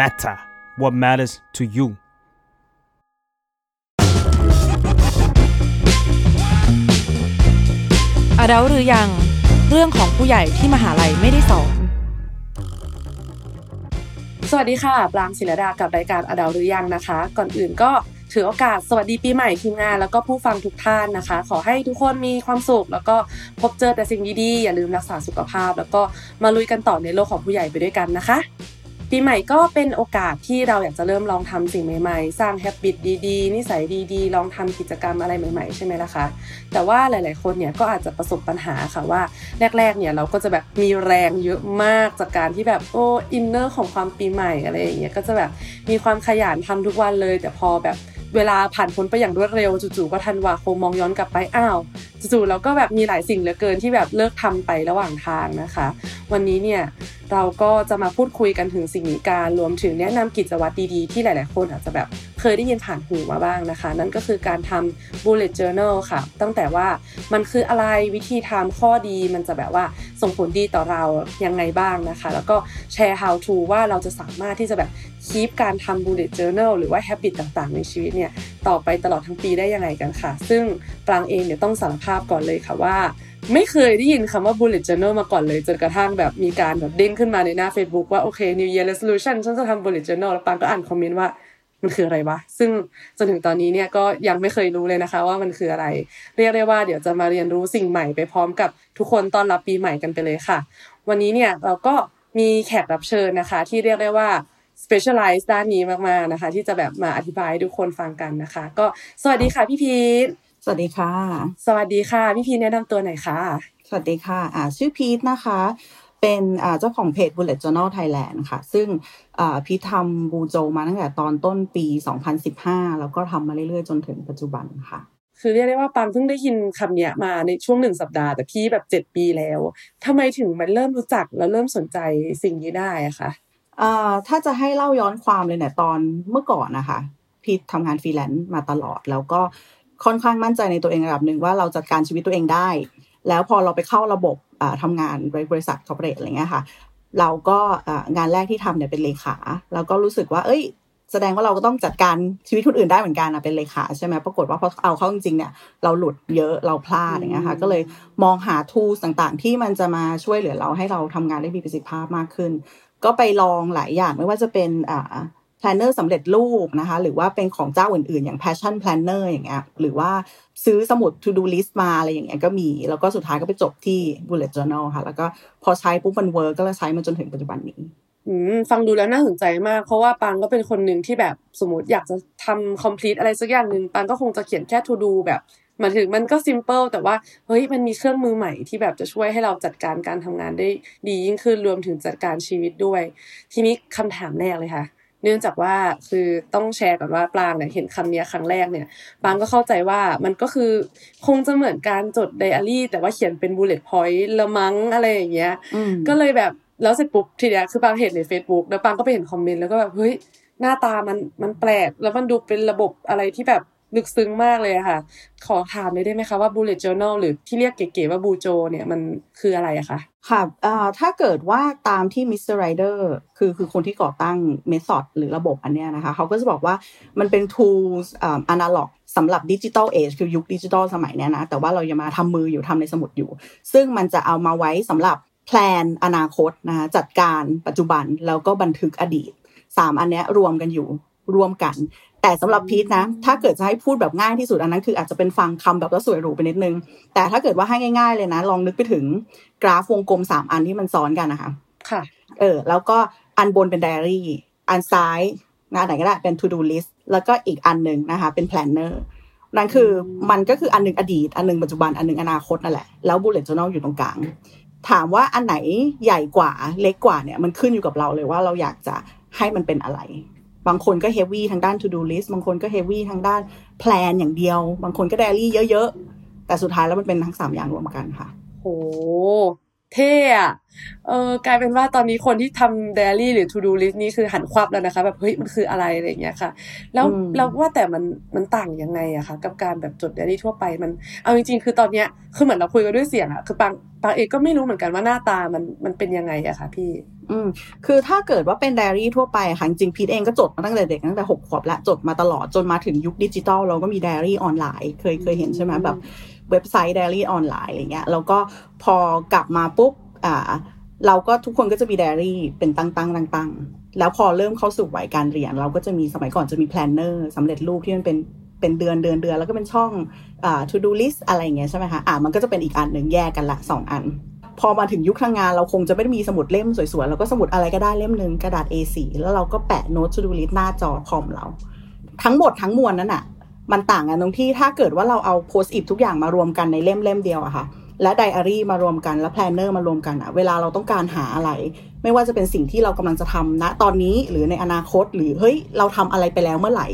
matter what matters to you อดัลหรือยังเรื่องของผู้ใหญ่ที่มหาลัยไม่ได้สอน สวัสดีค่ะ ปรางศิลดากับรายการอดาวหรือยังนะคะ ก่อนอื่นก็ถือโอกาสสวัสดีปีใหม่ทีมงานแล้วก็ผู้ฟังทุกท่านนะคะ ขอให้ทุกคนมีความสุข แล้วก็พบเจอแต่สิ่งดีๆ อย่าลืมรักษาสุขภาพ แล้วก็มาลุยกันต่อในโลกของผู้ใหญ่ไปด้วยกันนะคะ ปีใหม่ก็เป็นโอกาสที่เราอยากจะเริ่มลองทำสิ่งใหม่ๆ สร้างแฮปปี้ดีๆ นิสัยดีๆ ลองทำกิจกรรมอะไรใหม่ๆ ใช่ไหมล่ะคะ แต่ว่าหลายๆคนเนี่ยก็อาจจะประสบปัญหาค่ะว่าแรกๆเนี่ยเราก็จะแบบมีแรงเยอะมากจากการที่แบบโอ้อินเนอร์ของความปีใหม่อะไรอย่างเงี้ยก็จะแบบมีความขยันทำทุกวันเลย แต่พอแบบเวลาผ่านพ้นไปอย่างรวดเร็วจู่ๆก็ทันวาคมมองย้อนกลับไปอ้าว จู่ๆเราก็แบบมีหลายสิ่งเหลือเกินที่แบบเลิกทำไประหว่างทางนะคะ วันนี้เนี่ยเราก็จะมาพูดคุยกันถึงสิ่งนี้การรวมถึงแนะนำกิจวัตรดีๆ ที่หลายๆ คนอาจจะแบบเคยได้ยินผ่านหูมาบ้างนะคะ นั่นก็คือการทำ bullet journal ค่ะ ตั้งแต่ว่ามันคืออะไรวิธีทำข้อดีมันจะแบบว่าส่งผลดีต่อเรายังไงบ้างนะคะ แล้วก็แชร์ how to ว่าเราจะสามารถที่จะแบบ คีปการทำ bullet journal หรือว่า habit ต่างๆ ในชีวิตเนี่ยต่อไปตลอดทั้งปีได้ยังไงกันค่ะ ซึ่งปรางเองเนี่ยต้องสารภาพก่อนเลยค่ะว่า ไม่เคยได้ยินคำว่า bullet journal มาก่อนเลยจนกระทั่งแบบมีการแบบเด้งขึ้นมาในหน้า Facebook ว่าโอเค New Year Resolution ฉันจะทำ bullet journal แล้วปางก็อ่านคอมเมนต์ว่ามันคืออะไรวะ ซึ่งจนถึงตอนนี้เนี่ยก็ยังไม่เคยรู้เลยนะคะว่ามันคืออะไร เรียกได้ว่าเดี๋ยวจะมาเรียนรู้สิ่งใหม่ไปพร้อมกับทุกคนตอนรับปีใหม่กันไปเลยค่ะ วันนี้เนี่ยเราก็มีแขกรับเชิญนะคะ ที่เรียกได้ว่า specialize ด้านนี้มากๆนะคะ ที่จะแบบมาอธิบายให้ทุกคนฟังกันนะคะ ก็สวัสดีค่ะพี่พีทสวัสดีค่ะ สวัสดีค่ะพี่พีทแนะนำตัวหน่อยค่ะ สวัสดีค่ะอ่าชื่อพีทนะคะ เป็นอ่าเจ้าของเพจ Bullet Journal Thailand ค่ะ ซึ่งอ่าพีททำบูโจมาตั้งแต่ตอนต้นปี 2015 แล้วก็ทำมาเรื่อยๆ จนถึงปัจจุบันค่ะคือเรียกได้ว่าปังเพิ่งได้ยินคำเนี้ยมาในช่วงหนึ่งสัปดาห์แต่พี่แบบเจ็ดปีแล้วทำไมถึงมันเริ่มรู้จักแล้วเริ่มสนใจสิ่งนี้ได้อะคะ อ่าถ้าจะให้เล่าย้อนความเลยเนี่ยตอนเมื่อก่อนนะคะพีททำงานฟรีแลนซ์มาตลอด แล้วก็ค่อนข้างมั่นใจในตัวเองระดับหนึ่งว่าเราจัดการชีวิตตัวเองได้ แล้วพอเราไปเข้าระบบอ่าทำงานบริษัทคอร์เปอเรทอะไรเงี้ยค่ะ เราก็อ่างานแรกที่ทำเนี่ยเป็นเลขา แล้วก็รู้สึกว่า เอ้ย แสดงว่าเราก็ต้องจัดการชีวิตคนอื่นได้เหมือนกันอะเป็นเลขาใช่ไหมปรากฏว่าพอเอาเข้าจริงๆเนี่ยเราหลุดเยอะเราพลาดอย่างเงี้ยค่ะก็เลยมองหาทูสต่างๆ ที่มันจะมาช่วยเหลือเราให้เราทำงานได้มีประสิทธิภาพมากขึ้น ก็ไปลองหลายอย่างไม่ว่าจะเป็นอ่า planner สำเร็จรูปนะคะ หรือว่าเป็นของเจ้าอื่น ๆ อย่าง passion planner อย่างเงี้ยหรือว่าซื้อสมุด to do list มาอะไรอย่างเงี้ยก็มี แล้วก็สุดท้ายก็ไปจบที่ bullet journal ค่ะ แล้วก็พอใช้ปุ๊บมันเวิร์กก็เลยใช้มาจนถึงปัจจุบันนี้ฟังดูแล้วน่าสนใจมาก เพราะว่าปังก็เป็นคนหนึ่งที่แบบสมมติอยากจะทำ complete อะไรสักอย่างหนึ่งปังก็คงจะเขียนแค่ to do แบบ หมายถึงมันก็ simple แต่ว่าเฮ้ยมันมีเครื่องมือใหม่ที่แบบจะช่วยให้เราจัดการการทำงานได้ดียิ่งขึ้นรวมถึงจัดการชีวิตด้วย ทีนี้คำถามแรกเลยค่ะเนื่องจากว่าคือต้องแชร์ก่อนว่าปรางเนี่ยเห็นคำนี้ครั้งแรกเนี่ยปางก็เข้าใจว่ามันก็คือคงจะเหมือนการจดไดอารี่ แต่ว่าเขียนเป็น bullet point ละมั้งอะไรอย่างเงี้ยอืมก็เลยแบบแล้วเสร็จปุ๊บทีเนี้ยคือปังเห็นใน Facebook แล้วปังก็ไปเห็น comment แล้วก็แบบเฮ้ยหน้าตามันมันแปลกแล้วมันดูเป็นระบบอะไรที่แบบ ลึกซึ้งมากเลยค่ะ ขอถามเลยได้ไหมคะว่า bullet journal หรือที่เรียกเก๋ๆว่า BuJo เนี่ยมันคืออะไรอะคะค่ะถ้าเกิดว่าตามที่ Mr. Ryder คือคือคนที่ก่อตั้ง method หรือระบบอันเนี้ยนะคะเขาก็จะบอกว่ามันเป็น tools อ่า analog สำหรับดิจิ t a ลเอจคือยุคดิจิ t a ลสมัยเนี้ยนะ แต่ว่าเรายังมาทำมืออยู่ทำในสมุดอยู่ ซึ่งมันจะเอามาไว้สำหรับแพลนอนาคตนะคะจัดการปัจจุบันแล้วก็บันทึกอดีตสามอันเนี้ยรวมกันอยู่รวมกัน แต่สำหรับพีทนะ ถ้าเกิดจะให้พูดแบบง่ายที่สุดอันนั้นคืออาจจะเป็นฟังคำแบบว่าสวยหรูไปนิดนึง แต่ถ้าเกิดว่าให้ง่าย ๆ เลยนะ ลองนึกไปถึงกราฟวงกลมสามอันที่มันซ้อนกันนะคะค่ะ เออ แล้วก็อันบนเป็นไดอารี่ อันซ้ายงานไหนก็ได้เป็น to do list แล้วก็อีกอันหนึ่งนะคะ เป็น planner นั่นคือมันก็คืออันหนึ่งอดีต อันหนึ่งปัจจุบันอันหนึ่งอนาคตนั่นแหละ แล้ว bullet journal อยู่ตรงกลาง ถามว่าอันไหนใหญ่กว่าเล็กกว่าเนี่ยมันขึ้นอยู่กับเราเลยว่าเราอยากจะให้มันเป็นอะไร บางคนก็ heavy ทางด้าน to do list บางคนก็ heavy ทางด้าน plan อย่างเดียว บางคนก็ diary เยอะๆ แต่สุดท้ายแล้วมันเป็นทั้งสามอย่างรวมกันค่ะ โห เท่อะเออกลายเป็นว่าตอนนี้คนที่ทำไดอารี่หรือ to do list นี่คือหันควับแล้วนะคะ แบบเฮ้ยมันคืออะไรอะไรอย่างเงี้ยค่ะ แล้วอืมแล้วว่าแต่มันมันต่างยังไงอะคะกับการแบบจดไดอารี่ทั่วไปมันเอาจริงๆ คือตอนเนี้ยคือเหมือนเราคุยกันด้วยเสียงอะคือปังปังเองก็ไม่รู้เหมือนกันว่าหน้าตามันมันเป็นยังไงอะคะพี่ อืมคือถ้าเกิดว่าเป็นไดอารี่ทั่วไปอะค่ะจริงๆพีทเองก็จดมาตั้งแต่เด็กตั้งแต่หกขวบละจดมาตลอดจนมาถึงยุคดิจิตอลเราก็มีไดอารี่ออนไลน์ เคยเคยเห็นใช่ไหมแบบเว็บไซต์ไดอารี่ออนไลน์อะไรเงี้ยแล้วก็พอกลับมาปุ๊บอ่าเราก็ทุกคนก็จะมีไดอารี่เป็นตั้งตั้งตั้งตั้งๆแล้วพอเริ่มเข้าสู่วัยการเรียน เราก็จะมีสมัยก่อนจะมี planner สำเร็จรูปที่มันเป็นเป็นเดือนเดือนเดือนแล้วก็เป็นช่องอ่า to do list อะไรอย่างเงี้ยใช่ไหมคะอ่ามันก็จะเป็นอีกอันหนึ่งแยกกันละสองอัน พอมาถึงยุคทางงานเราคงจะไม่ได้มีสมุดเล่มสวยๆ เราก็สมุดอะไรก็ได้เล่มหนึ่งกระดาษ A4 แล้วเราก็แปะโน้ต to do list หน้าจอคอมเรา ทั้งหมดทั้งมวลนั้นอะมันต่างกันตรงที่ถ้าเกิดว่าเราเอา Post-it ทุกอย่างมารวมกันในเล่มเล่มเดียวอะค่ะและไดอารี่มารวมกันและ planner มารวมกันอะเวลาเราต้องการหาอะไร ไม่ว่าจะเป็นสิ่งที่เรากำลังจะทำณตอนนี้หรือในอนาคต หรือเฮ้ยเราทำอะไรไปแล้วเมื่อไหร่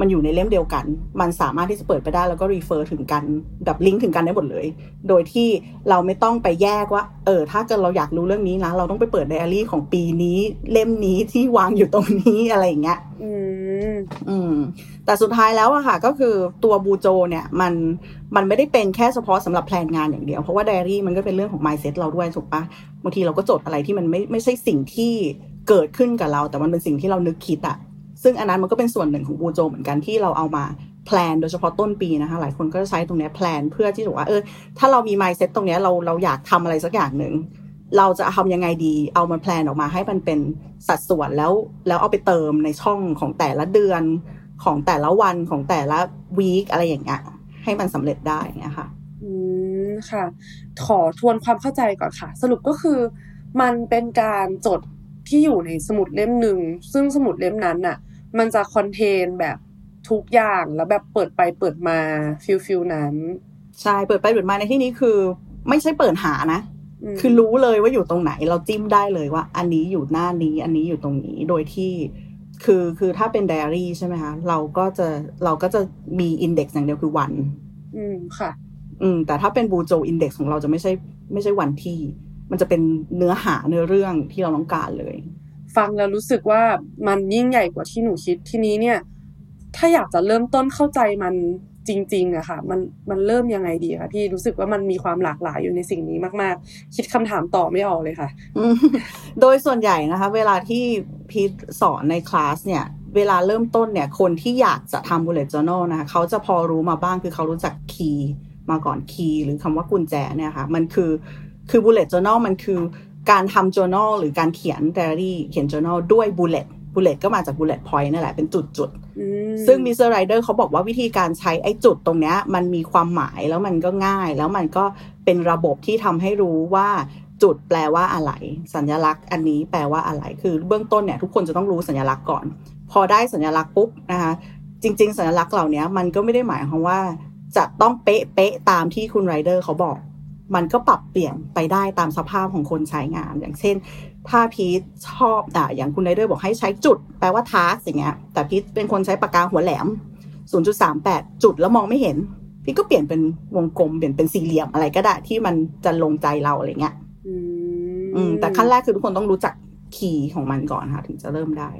มันอยู่ในเล่มเดียวกัน มันสามารถที่จะเปิดไปได้แล้วก็รีเฟอร์ถึงกันแบบลิงก์ถึงกันได้หมดเลย โดยที่เราไม่ต้องไปแยกว่า เออ ถ้าเกิดเราอยากรู้เรื่องนี้นะ เราต้องไปเปิดไดอารี่ของปีนี้เล่มนี้ที่วางอยู่ตรงนี้อะไรอย่างเงี้ย อืม อืม แต่สุดท้ายแล้วอะค่ะ ก็คือตัวบูโจเนี่ยมันมันไม่ได้เป็นแค่เฉพาะสำหรับแพลนงานอย่างเดียว เพราะว่าไดอารี่มันก็เป็นเรื่องของ mindset เราด้วยถูกปะบางทีเราก็จดอะไรที่มันไม่ไม่ใช่สิ่งที่เกิดขึ้นกับเรา แต่มันเป็นสิ่งที่เรานึกคิดอะ ซึ่งอันนั้นมันก็เป็นส่วนหนึ่งของ BuJo เหมือนกันที่เราเอามา plan โดยเฉพาะต้นปีนะคะหลายคนก็จะใช้ตรงนี้ plan เพื่อที่จะบว่าเออถ้าเรามี mindset ตตรงนี้เราเราอยากทำอะไรสักอย่างหนึ่งเราจะทำยังไงดี เอามา plan ออกมาให้มันเป็นสัดส่วนแล้วแล้วเอาไปเติมในช่องของแต่ละเดือนของแต่ละวันของแต่ละ week อะไรอย่างเงี้ยให้มันสำเร็จได้เงี้ยค่ะอืมค่ะ ขอทวนความเข้าใจก่อนค่ะ สรุปก็คือ มันเป็นการจด ที่อยู่ในสมุดเล่มหนึ่ง ซึ่งสมุดเล่มนั้นน่ะ มันจะ contain แบบทุกอย่างแล้วแบบเปิดไปเปิดมา feel feel นั้น ใช่เปิดไปเปิดมาในที่นี้คือ ไม่ใช่เปิดหานะมคือรู้เลยว่าอยู่ตรงไหน เราจิ้มได้เลยว่า อันนี้อยู่หน้านี้ อันนี้อยู่ตรงนี้โดยที่คือคือถ้าเป็นไดอารี่ใช่ไหมคะเราก็จะเราก็จะมีอินเด็กซ์อย่างเดียวคือวัน อืมค่ะ อืม แต่ถ้าเป็นบูโจอินเด็กซ์ของเราจะไม่ใช่ไม่ใช่วันที่ มันจะเป็นเนื้อหาเนื้อเรื่องที่เราต้องการเลย ฟังแล้วรู้สึกว่ามันยิ่งใหญ่กว่าที่หนูคิดทีนี้เนี่ย ถ้าอยากจะเริ่มต้นเข้าใจมันจริงๆอะค่ะ มันมันเริ่มยังไงดีคะพี่รู้สึกว่ามันมีความหลากหลายอยู่ในสิ่งนี้มาก ๆ คิดคำถามต่อไม่ออกเลยค่ะอืมโดยส่วนใหญ่นะคะ เวลาที่พีทสอนในคลาสเนี่ยเวลาเริ่มต้นเนี่ยคนที่อยากจะทำ bullet journal นะคะเขาจะพอรู้มาบ้างคือเขารู้จัก key มาก่อน key หรือคำว่ากุญแจเนี่ยค่ะ มันคือ คือ bullet journal มันคือการทำ journal หรือการเขียน diary เขียน journal ด้วย bullet bullet ก็มาจาก bullet point นั่นแหละ เป็นจุดจุดๆอืมซึ่ง Mr. Ryder เขาบอกว่าวิธีการใช้ไอ้จุดตรงเนี้ยมันมีความหมายแล้วมันก็ง่าย แล้วมันก็เป็นระบบที่ทำให้รู้ว่าจุดแปลว่าอะไร สัญลักษณ์อันนี้แปลว่าอะไร คือเบื้องต้นเนี่ยทุกคนจะต้องรู้สัญลักษณ์ก่อน พอได้สัญลักษณ์ปุ๊บนะคะจริง ๆ สัญลักษณ์เหล่านี้มันก็ไม่ได้หมายความว่าจะต้องเป๊ะเป๊ะๆตามที่คุณ Ryder เขาบอก มันก็ปรับเปลี่ยนไปได้ตามสภาพของคนใช้งาน อย่างเช่น ถ้าพีทชอบอะอย่างคุณ Ryder บอกให้ใช้จุด แปลว่า task อย่างเงี้ย แต่พีทเป็นคนใช้ปากกาหัวแหลม 0.38 จุดแล้วมองไม่เห็น พี่ก็เปลี่ยนเป็นวงกลมเปลี่ยนเป็นสี่เหลี่ยมอะไรก็ได้ที่มันจะลงใจเราอะไรเงี้ยอืมอืมแต่ขั้นแรกคือทุกคนต้องรู้จักคีย์ของมันก่อนค่ะถึงจะเริ่มได้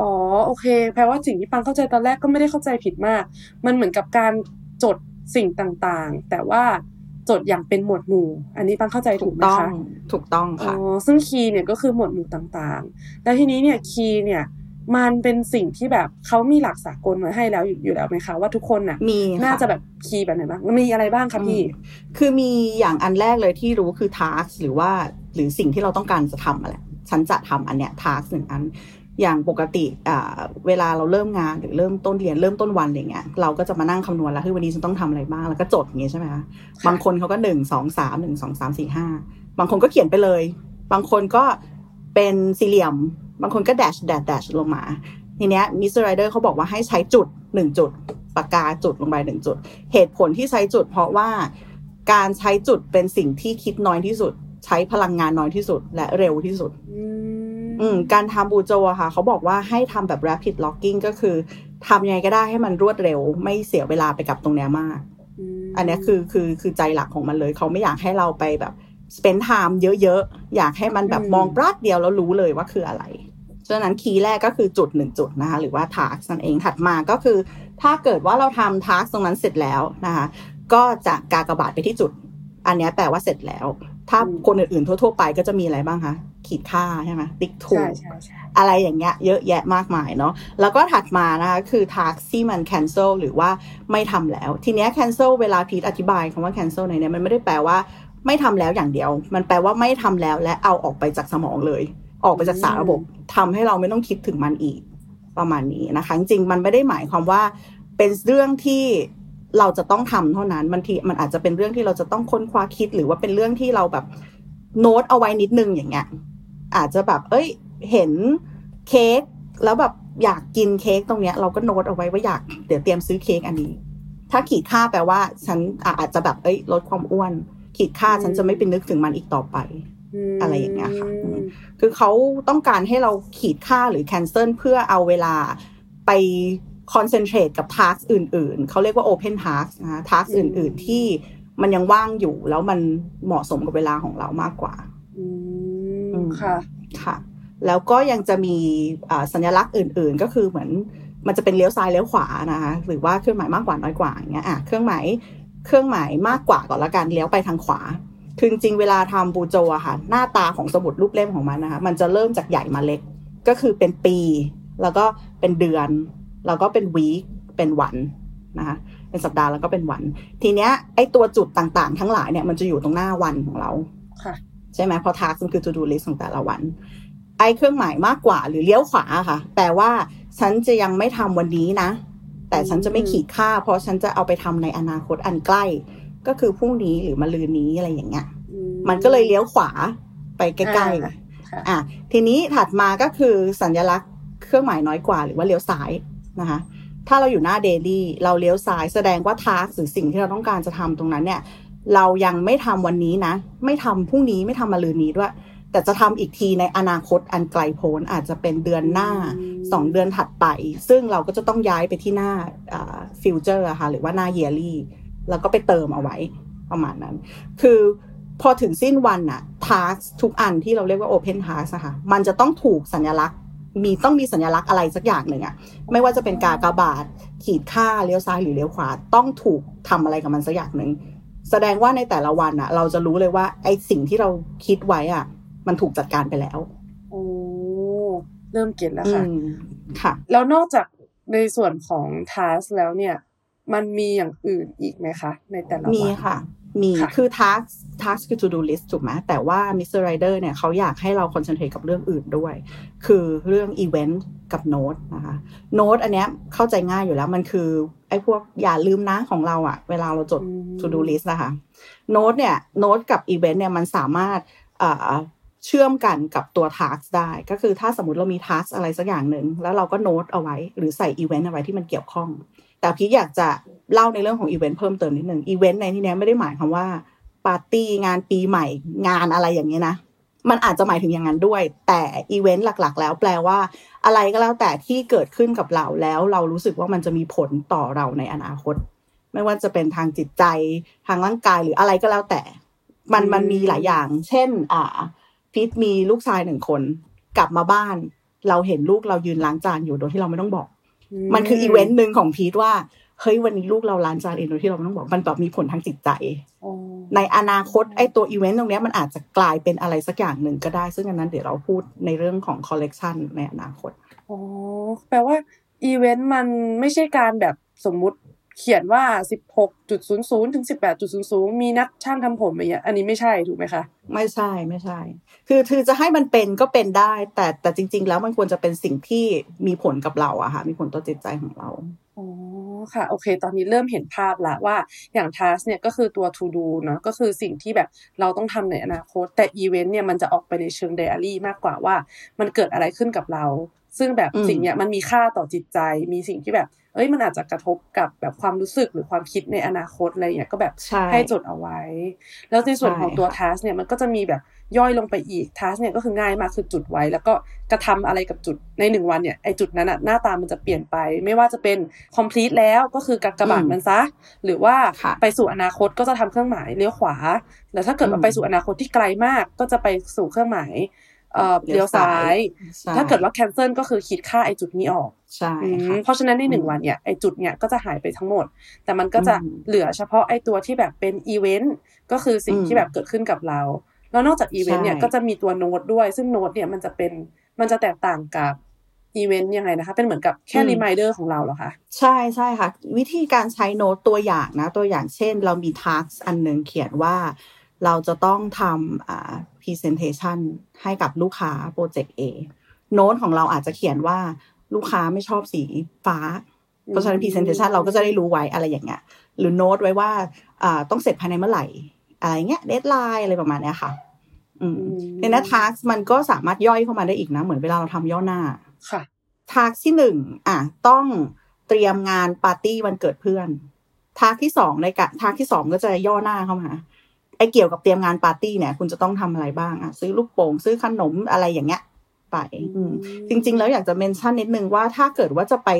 อ๋อโอเค แปลว่าสิ่งที่ปังเข้าใจตอนแรกก็ไม่ได้เข้าใจผิดมาก มันเหมือนกับการจดสิ่งต่างๆ แต่ว่า จดอย่างเป็นหมวดหมู่ อันนี้ปังเข้าใจถูถูกกไหมต้องคะถูกต้องอ๋ค่ะอซึ่งคีย์เนี่ยก็คือหมวดหมู่ต่างๆ แล้วทีนี้เนี่ยคีย์เนี่ยมันเป็นสิ่งที่แบบเขามีหลักสากลมาให้แล้วอยู่อยู่แล้วไหมคะว่าทุกคนน่ะมีน่าค่จะแบบคีย์แบบไหนบ้างมันมีอะไรบ้างคะพี่อืมคือมีอย่างอันแรกเลยที่รู้คือ task หรือว่าหรือสิ่งที่เราต้องการจะทำอะไรฉันจะทำอันเนี้ย task หนึ่งอัน อย่างปกติอ่าเวลาเราเริ่มงานหรือเริ่มต้นเรียนเริ่มต้นวันอะไรเงี้ยเราก็จะมานั่งคำนวณแล้วคือวันนี้ฉันต้องทำอะไรบ้างแล้วก็จดอย่างงี้ใช่ไหมคะบางคนเขาก็หนึ่งสองสามหนึ่งสองสามสี่ห้าบางคนก็เขียนไปเลย บางคนก็เป็นสี่เหลี่ยม บางคนก็ dash dash dash ลงมา ทีเนี้ย Mr. Ryder เขาบอกว่าให้ใช้จุดหนึ่งจุดปากกาจุดลงไปหนึ่งจุด เหตุผลที่ใช้จุด เพราะว่าการใช้จุดเป็นสิ่งที่คิดน้อยที่สุด ใช้พลังงานน้อยที่สุดและเร็วที่สุด อืม อืมการทำ BuJo อะค่ะ เขาบอกว่าให้ทำแบบ rapid logging ก็คือทำยังไงก็ได้ให้มันรวดเร็ว ไม่เสียเวลาไปกับตรงเนี้ยมากมอันเนี้ยคือคือคือใจหลักของมันเลย เขาไม่อยากให้เราไปแบบ spend time เยอะๆ อยากให้มันแบบอืมมองปราดเดียวแล้วรู้เลยว่าคืออะไรฉะนั้นคีย์แรกก็คือจุดหนึ่งจุดนะคะหรือว่า task นั่นเองถัดมาก็คือ ถ้าเกิดว่าเราทำ task ตรงนั้นเสร็จแล้วนะคะก็จะกากบาทไปที่จุด อันเนี้ยแปลว่าเสร็จแล้ว ถ้าอืมคนอื่นๆทั่ว ๆ ไปก็จะมีอะไรบ้างคะ ขีดค่าใช่ไหมติ๊กถูใช่กใช่ใช่อะไรอย่างเงี้ยเยอะแยะมากมายเนาะแล้วก็ถัดมานะคะคือ task ที่มัน cancel หรือว่าไม่ทำแล้ว ทีเนี้ย cancel เวลาพีทอธิบายคำว่า cancel ในเนี้ยมันไม่ได้แปลว่าไม่ทำแล้วอย่างเดียว มันแปลว่าไม่ทำแล้วและเอาออกไปจากสมองเลย ออกไปจากสารระบบทำให้เราไม่ต้องคิดถึงมันอีกประมาณนี้นะคะ จริงๆมันไม่ได้หมายความว่าเป็นเรื่องที่เราจะต้องทำเท่านั้นมันทีมันอาจจะเป็นเรื่องที่เราจะต้องค้นคว้าคิด หรือว่าเป็นเรื่องที่เราแบบโน้ตเอาไว้นิดนึงอย่างเงี้ย อาจจะแบบ เอ้ย เห็นเค้กแล้วแบบอยากกินเค้กตรงเนี้ย เราก็โน้ตเอาไว้ว่าอยากเดี๋ยวเตรียมซื้อเค้กอันนี้ ถ้าขีดค่าแปลว่า ฉันอะอาจจะแบบเอ้ยลดความอ้วน ขีดค่าฉันจะไม่ไปนึกถึงมันอีกต่อไปมอะไรอย่างเงี้ยค่ะอืมคือเขาต้องการให้เราขีดค่าหรือ cancel เพื่อเอาเวลาไป concentrate กับ task อื่น ๆ เขาเรียกว่า open task นะคะ task อื่น ๆ ที่มันยังว่างอยู่แล้วมันเหมาะสมกับเวลาของเรามากกว่า อือืมม ค่ะค่ะ แล้วก็ยังจะมีอ่าสัญลักษณ์อื่น ๆ ก็คือเหมือนมันจะเป็นเลี้ยวซ้ายเลี้ยวขวานะคะหรือว่าเครื่องหมายมากกว่าน้อยกว่าอย่างเงี้ยอะเครื่องหมายเครื่องหมายมากกว่าก่อนละกันเลี้ยวไปทางขวาคือจริงๆเวลาทำบูโจอะค่ะหน้าตาของสมุดรูปเล่มของมันนะคะมันจะเริ่มจากใหญ่มาเล็กก็คือเป็นปี แล้วก็เป็นเดือน แล้วก็เป็นวีคเป็นวันนะคะเป็นสัปดาห์แล้วก็เป็นวัน ทีเนี้ยไอตัวจุดต่างๆ ทั้งหลายเนี่ยมันจะอยู่ตรงหน้าวันของเราค่ะ ใช่ไหมเพราะ task มันคือ to do list ของแต่ละวัน ไอ้เครื่องหมายมากกว่าหรือเลี้ยวขวาค่ะ แปลว่าฉันจะยังไม่ทำวันนี้นะ แต่ฉันจะไม่ขีดค่า เพราะฉันจะเอาไปทำในอนาคตอันใกล้ ก็คือพรุ่งนี้หรือมะรืนนี้อะไรอย่างเงี้ยอืมันก็เลยเลี้ยวขวาไปใกล้อ่าๆค่ะอะทีนี้ถัดมาก็คือสัญลักษณ์เครื่องหมายน้อยกว่าหรือว่าเลี้ยวซ้ายนะคะ ถ้าเราอยู่หน้าเดลี่เราเลี้ยวซ้ายแสดงว่าทาร์กหรือสิ่งที่เราต้องการจะทำตรงนั้นเนี่ย เรายังไม่ทำวันนี้นะ ไม่ทำพรุ่งนี้ไม่ทำมะรืนนี้ด้วย แต่จะทำอีกทีในอนาคตอันไกลโพ้นอาจจะเป็นเดือนหน้าอืมสองเดือนถัดไป ซึ่งเราก็จะต้องย้ายไปที่หน้า future อะค่ะหรือว่าหน้า yearly แล้วก็ไปเติมเอาไว้ประมาณนั้น คือพอถึงสิ้นวันอะ task ทุกอันที่เราเรียกว่า Open Task อะค่ะมันจะต้องถูกสัญลักษณ์ มีต้องมีสัญลักษณ์อะไรสักอย่างหนึ่งอะไม่ว่าจะเป็นกากบาท ขีดฆ่าเลี้ยวซ้ายหรือเลี้ยวขวา ต้องถูกทำอะไรกับมันสักอย่างหนึ่ง แสดงว่าในแต่ละวันอะเราจะรู้เลยว่าไอสิ่งที่เราคิดไว้อะมันถูกจัดการไปแล้ว โอ้เริ่มเก็ตแล้วอืค่ะมค่ะ แล้วนอกจากในส่วนของทัสแล้วเนี่ย มันมีอย่างอื่นอีกไหมคะ ในแต่ละวันมีค่ะ มีค่ะคือ task task คือ to do list ถูกไหมแต่ว่า Mr. Rider เนี่ยเขาอยากให้เรา concentrate กับเรื่องอื่นด้วย คือเรื่อง event กับ note นะคะ note อันเนี้ยเข้าใจง่ายอยู่แล้วมันคือไอ้พวกอย่าลืมนะของเราอะเวลาเราจดอืม to do list นะคะ note เนี่ย note กับ event เนี่ยมันสามารถเอ่อเชื่อมกันกับตัว task ได้ ก็คือถ้าสมมติเรามี task อะไรสักอย่างหนึ่งแล้วเราก็ note เอาไว้ หรือใส่ event เอาไว้ที่มันเกี่ยวข้อง แต่พี่อยากจะเล่าในเรื่องของอีเวนต์เพิ่มเติมนิดหนึ่งอีเวนต์ในที่เนี้ยไม่ได้หมายความว่าปาร์ตี้งานปีใหม่งานอะไรอย่างเงี้ยนะมันอาจจะหมายถึงอย่างนั้นด้วย แต่อีเวนต์หลักๆ แล้วแปลว่า อะไรก็แล้วแต่ที่เกิดขึ้นกับเราแล้ว เรารู้สึกว่ามันจะมีผลต่อเราในอนาคต ไม่ว่าจะเป็นทางจิตใจทางร่างกายหรืออะไรก็แล้วแต่ มันอืมมันมีหลายอย่าง เช่น อ่าพีทมีลูกชายหนึ่งคน กลับมาบ้าน เราเห็นลูกเรายืนล้างจานอยู่โดยที่เราไม่ต้องบอก มันคืออีเวนต์หนึ่งของพีทว่าเฮ้ยวันนี้ลูกเราล้างจานเองโดยที่เราไม่ต้องบอกมันแบบมีผลทางจิตใจอ๋อในอนาคตไอ้ตัวอีเวนต์ตรงเนี้ยมันอาจจะกลายเป็นอะไรสักอย่างหนึ่งก็ได้ ซึ่งอันนั้นเดี๋ยวเราพูดในเรื่องของคอลเลกชันในอนาคตอ๋อแปลว่าอีเวนต์มันไม่ใช่การแบบสมมุติ เขียนว่า 16.00 ถึง 18.00 มีนักช่างทำผมอย่างเงี้ย อันนี้ไม่ใช่ถูกไหมคะ ไม่ใช่ไม่ใช่ คือคือจะให้มันเป็นก็เป็นได้ แต่แต่จริง ๆ แล้วมันควรจะเป็นสิ่งที่มีผลกับเราอะค่ะ มีผลต่อจิตใจของเราอ๋อค่ะโอเค ตอนนี้เริ่มเห็นภาพละว่าอย่าง task เนี่ยก็คือตัว to do เนาะก็คือสิ่งที่แบบเราต้องทำในอนาคต แต่ event เนี่ยมันจะออกไปในเชิง diary มากกว่าว่า มันเกิดอะไรขึ้นกับเรา ซึ่งแบบอืมสิ่งเนี้ยมันมีค่าต่อจิตใจ มีสิ่งที่แบบ เอ้ยมันอาจจะกระทบกับแบบความรู้สึกหรือความคิดในอนาคตอะไรเงี้ยก็แบบใช่ให้จดเอาไว้ แล้วในส่วนของตัวใช่ค่ะ task เนี่ยมันก็จะมีแบบย่อยลงไปอีกทัสเนี่ยก็คือง่ายมากคือจุดไว้ แล้วก็กระทำอะไรกับจุดในหนึ่งวันเนี่ยไอจุดนั้นอะหน้าตามันจะเปลี่ยนไป ไม่ว่าจะเป็น complete แล้วก็คือกากบาทอืมมันซะ หรือว่าค่ะไปสู่อนาคตก็จะทำเครื่องหมายเลี้ยวขวา แล้วถ้าเกิดว่าอืมไปสู่อนาคตที่ไกลมากก็จะไปสู่เครื่องหมาย เอ่อเลี้เลี้ยยววซ้าซ้ายยใช่ถ้าเกิดว่า cancel ก็คือคิดค่าไอจุดนี้ออกใช่อืมค่ะเพราะฉะนั้นในหนึ่งอืมวันเนี่ยไอจุดเนี่ยก็จะหายไปทั้งหมด แต่มันก็จะอืมเหลือเฉพาะไอตัวที่แบบเป็นอีเวนต์ก็คือสิ่งอืมที่แบบเกิดขึ้นกับเรา แล้วนอกจากอีเวนต์เนี่ยใช่ก็จะมีตัวโน้ตด้วย ซึ่งโน้ตเนี่ยมันจะเป็นมันจะแตกต่างกับอีเวนต์ยังไงนะคะ เป็นเหมือนกับแค่ reminder ของเราเหรอคะ ใช่ใช่ค่ะ วิธีการใช้โน้ตตัวอย่างนะ ตัวอย่างเช่น เรามี task อันหนึ่งเขียนว่าเราจะต้องทำอ่า presentation ให้กับลูกค้าโปรเจกต์ A โน้ตของเราอาจจะเขียนว่าลูกค้าไม่ชอบสีฟ้า เพราะฉะนั้น presentation เราก็จะได้รู้ไว้อะไรอย่างเงี้ย หรือโน้ตไว้ว่าอ่าต้องเสร็จภายในเมื่อไหร่ อะไรเงี้ย deadline อะไรประมาณเนี้ยค่ะอืมอืมในนั้น task มันก็สามารถย่อยเข้ามาได้อีกนะ เหมือนเวลาเราทำย่อหน้า ค่ะ task ที่หนึ่งอะต้องเตรียมงานปาร์ตี้วันเกิดเพื่อน task ที่สองในกะ task ที่สองก็จะย่อหน้าเข้ามาไอ เกี่ยวกับเตรียมงานปาร์ตี้เนี่ย คุณจะต้องทำอะไรบ้างอะซื้อลูกโป่งซื้อขนมอะไรอย่างเงี้ยไปอืมจริง ๆ แล้วอยากจะ mention นิดนึงว่าถ้าเกิดว่าจะไป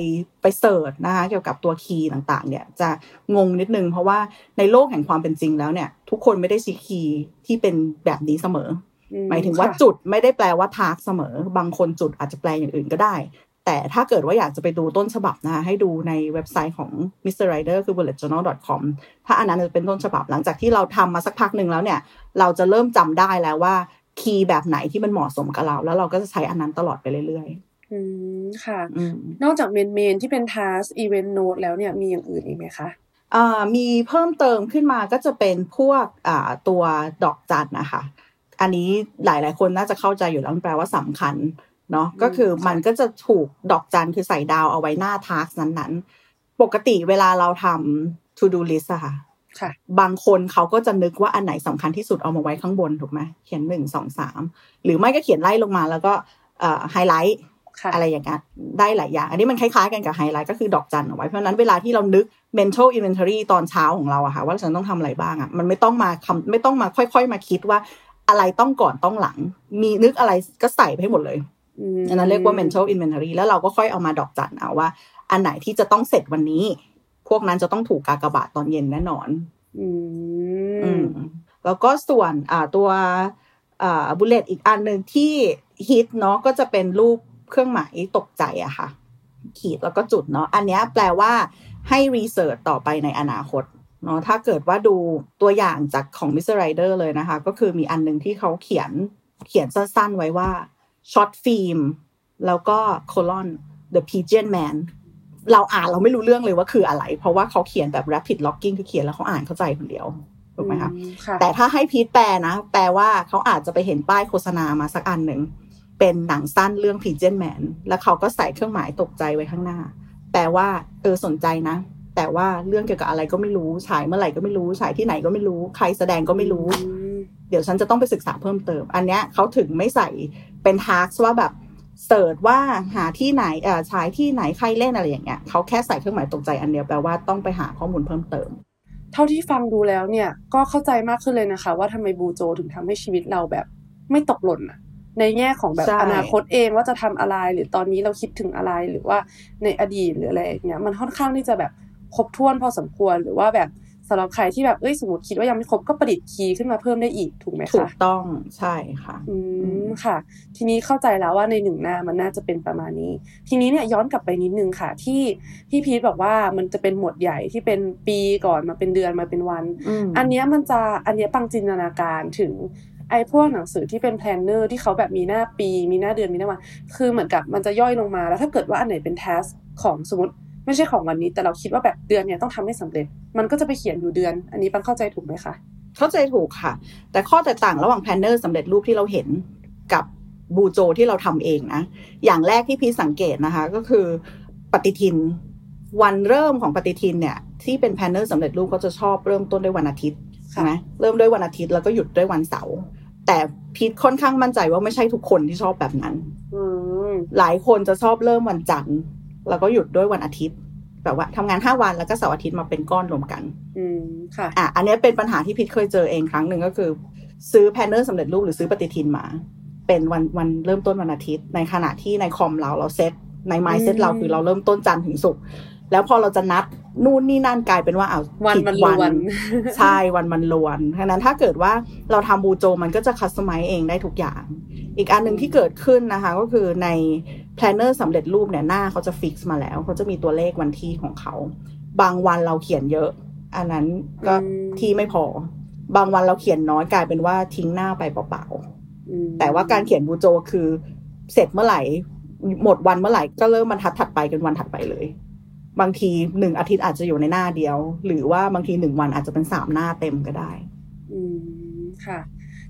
ไป search นะคะเกี่ยวกับตัว key ต่างๆ เนี่ยจะงงนิดนึง เพราะว่าในโลกแห่งความเป็นจริงแล้วเนี่ย ทุกคนไม่ได้ใช้ key ที่เป็นแบบนี้เสมออืหมายถึงว่าค่ะจุดไม่ได้แปลว่า task เสมอ บางคนจุดอาจจะแปลอย่างอื่นก็ได้ แต่ถ้าเกิดว่าอยากจะไปดูต้นฉบับนะคะให้ดูในเว็บไซต์ของ Mr. Ryder คือ bulletjournal.com ถ้าอันนั้นจะเป็นต้นฉบับหลังจากที่เราทำมาสักพักหนึ่งแล้วเนี่ย เราจะเริ่มจำได้แล้วว่า key แบบไหนที่มันเหมาะสมกับเรา แล้วเราก็จะใช้อันนั้นตลอดไปเรื่อยอืม ค่ะๆอืมนอกจากเมนเมนที่เป็น task event note แล้วเนี่ยมีอย่างอื่นอีกไหมคะอ่ามีเพิ่มเติมขึ้นมาก็จะเป็นพวกอ่าตัวดอกจันนะคะ อันนี้หลายๆ คนน่าจะเข้าใจอยู่แล้วมันแปลว่าสำคัญ เนาะก็คือมันก็จะถูกดอกจันคือใส่ดาวเอาไว้หน้าทาร์กนั้นๆ ปกติเวลาเราทำ to do list อะค่ะค่ะบางคนเขาก็จะนึกว่าอันไหนสำคัญที่สุดเอามาไว้ข้างบนถูกไหมเขียนหนึ่งสองสามหรือไม่ก็เขียนไล่ลงมาแล้วก็เอ่อไฮไลท์ค่ะอะไรอย่างเงี้ยได้หลายอย่าง อันนี้มันคล้ายๆกันกับไฮไลท์ก็คือดอกจันเอาไว้ เพราะฉะนั้นเวลาที่เรานึก mental inventory ตอนเช้าของเราอะค่ะว่าฉันต้องทำอะไรบ้างอะมันไม่ต้องมาคำไม่ต้องมาค่อย ๆ มาคิดว่าอะไรต้องก่อนต้องหลัง มีนึกอะไรก็ใส่ไปให้หมดเลยม อันนั้นเรียกว่า mental inventory แล้วเราก็ค่อยเอามาดอกจันเอาว่า อันไหนที่จะต้องเสร็จวันนี้ พวกนั้นจะต้องถูกกากบาทตอนเย็นแน่นอน อือืมมแล้วก็ส่วนอ่าตัวอ่า bullet อีกอันหนึ่งที่ฮิตเนาะก็จะเป็นรูปเครื่องหมายตกใจอะค่ะ ขีดแล้วก็จุดเนาะอันเนี้ยแปลว่าให้ research ต่อไปในอนาคตเนาะถ้าเกิดว่าดูตัวอย่างจากของ Mr. Ryder เลยนะคะ ก็คือมีอันหนึ่งที่เขาเขียนเขียนสั้นๆไว้ว่า short film แล้วก็ colon the pigeon man เราอ่านเราไม่รู้เรื่องเลยว่าคืออะไร เพราะว่าเขาเขียนแบบ rapid logging คือเขียนแล้วเขาอ่านเข้าใจคนเดียวถูกไหมคะอืค่ะแต่ถ้าให้พีทแปลนะ แปลว่าเขาอาจจะไปเห็นป้ายโฆษณามาสักอันหนึ่ง เป็นหนังสั้นเรื่อง Pigeon Man แล้วเขาก็ใส่เครื่องหมายตกใจไว้ข้างหน้า แปลว่าเออสนใจนะ แต่ว่าเรื่องเกี่ยวกับอะไรก็ไม่รู้ฉายเมื่อไหร่ก็ไม่รู้ฉายที่ไหนก็ไม่รู้ ใครแสดงก็ไม่รู้อืมเดี๋ยวฉันจะต้องไปศึกษาเพิ่มเติม อันเนี้ยเขาถึงไม่ใส่ เป็นทาร์กว่าแบบเสิร์ชว่าหาที่ไหนเอ่อฉายที่ไหนใครเล่นอะไรอย่างเงี้ยเขาแค่ใส่เครื่องหมายตกใจอันเดียวแปลว่าต้องไปหาข้อมูลเพิ่มเติม เท่าที่ฟังดูแล้วเนี่ยก็เข้าใจมากขึ้นเลยนะคะ ว่าทำไมบูโจถึงทำให้ชีวิตเราแบบไม่ตกหล่นอะในแง่ของแบบใช่อนาคตเองว่าจะทำอะไรหรือตอนนี้เราคิดถึงอะไรหรือว่าในอดีตหรืออะไรอย่างเงี้ยมันค่อนข้างที่จะแบบครบถ้วนพอสมควรหรือว่าแบบ สำหรับใครที่แบบเอ้ยสมมติคิดว่ายังไม่ครบก็ประดิษฐ์คีย์ขึ้นมาเพิ่มได้อีกถูกไหมถูคะกต้องใช่ค่ะ อืมค่ะ ทีนี้เข้าใจแล้วว่าในหนึ่งหน้ามันน่าจะเป็นประมาณนี้ ทีนี้เนี่ยย้อนกลับไปนิดนึงค่ะ ที่พี่พีทบอกว่ามันจะเป็นหมวดใหญ่ที่เป็นปีก่อนมาเป็นเดือนมาเป็นวันอืมอันเนี้ยมันจะอันเนี้ยปังจินตนาการถึงไอ้พวกหนังสือที่เป็น planner ที่เขาแบบมีหน้าปี มีหน้าเดือนมีหน้าวัน คือเหมือนกับมันจะย่อยลงมาแล้วถ้าเกิดว่าอันไหนเป็น task ของสมมติ ไม่ใช่ของวันนี้แต่เราคิดว่าแบบเดือนเนี่ยต้องทำให้สำเร็จ มันก็จะไปเขียนอยู่เดือน อันนี้ปังเข้าใจถูกไหมคะเข้าใจถูกค่ะ แต่ข้อแตกต่างระหว่าง planner สำเร็จรูปที่เราเห็นกับบูโจที่เราทำเองนะ อย่างแรกที่พี่สังเกตนะคะ ก็คือปฏิทินวันเริ่มของปฏิทินเนี่ย ที่เป็น planner สำเร็จรูปเขาจะชอบเริ่มต้นด้วยวันอาทิตย์ค่ะใช่ไหมเริ่มด้วยวันอาทิตย์แล้วก็หยุดด้วยวันเสาร์แต่พีทค่อนข้างมั่นใจว่าไม่ใช่ทุกคนที่ชอบแบบนั้นอืมหลายคนจะชอบเริ่มวันจันทร์ แล้วก็หยุดด้วยวันอาทิตย์แบบว่าทำงานห้าวันแล้วก็เสาร์อาทิตย์มาเป็นก้อนรวมกัน อืมค่ะ อะ อันเนี้ยเป็นปัญหาที่พีทเคยเจอเองครั้งหนึ่งก็คือ ซื้อ planner สำเร็จรูปหรือซื้อปฏิทินมา เป็นวันวันเริ่มต้นวันอาทิตย์ ในขณะที่ในคอมเราเราเซตใน mindset อืมเราคือเราเริ่มต้นจันทร์ถึงศุกร์แล้วพอเราจะนัดนู่นนี่นั่นกลายเป็นว่าเอาวันผิดมันรวนใช่วันมันรวนดังนั้นถ้าเกิดว่าเราทำบูโจมันก็จะ customize เองได้ทุกอย่าง อีกอันหนึ่งที่เกิดขึ้นนะคะ ก็คือใน planner สำเร็จรูปเนี่ยหน้าเขาจะ fix มาแล้ว เขาจะมีตัวเลขวันที่ของเขา บางวันเราเขียนเยอะ อันนั้นก็อืมที่ไม่พอ บางวันเราเขียนน้อยกลายเป็นว่าทิ้งหน้าไปเปล่าอืมๆแต่ว่าการเขียนบูโจคือเสร็จเมื่อไหร่ หมดวันเมื่อไหร่ก็เริ่มบรรทัดถัดไปกันวันถัดไปเลย บางทีหนึ่งอาทิตย์อาจจะอยู่ในหน้าเดียว หรือว่าบางทีหนึ่งวันอาจจะเป็นสามหน้าเต็มก็ได้ อืมค่ะ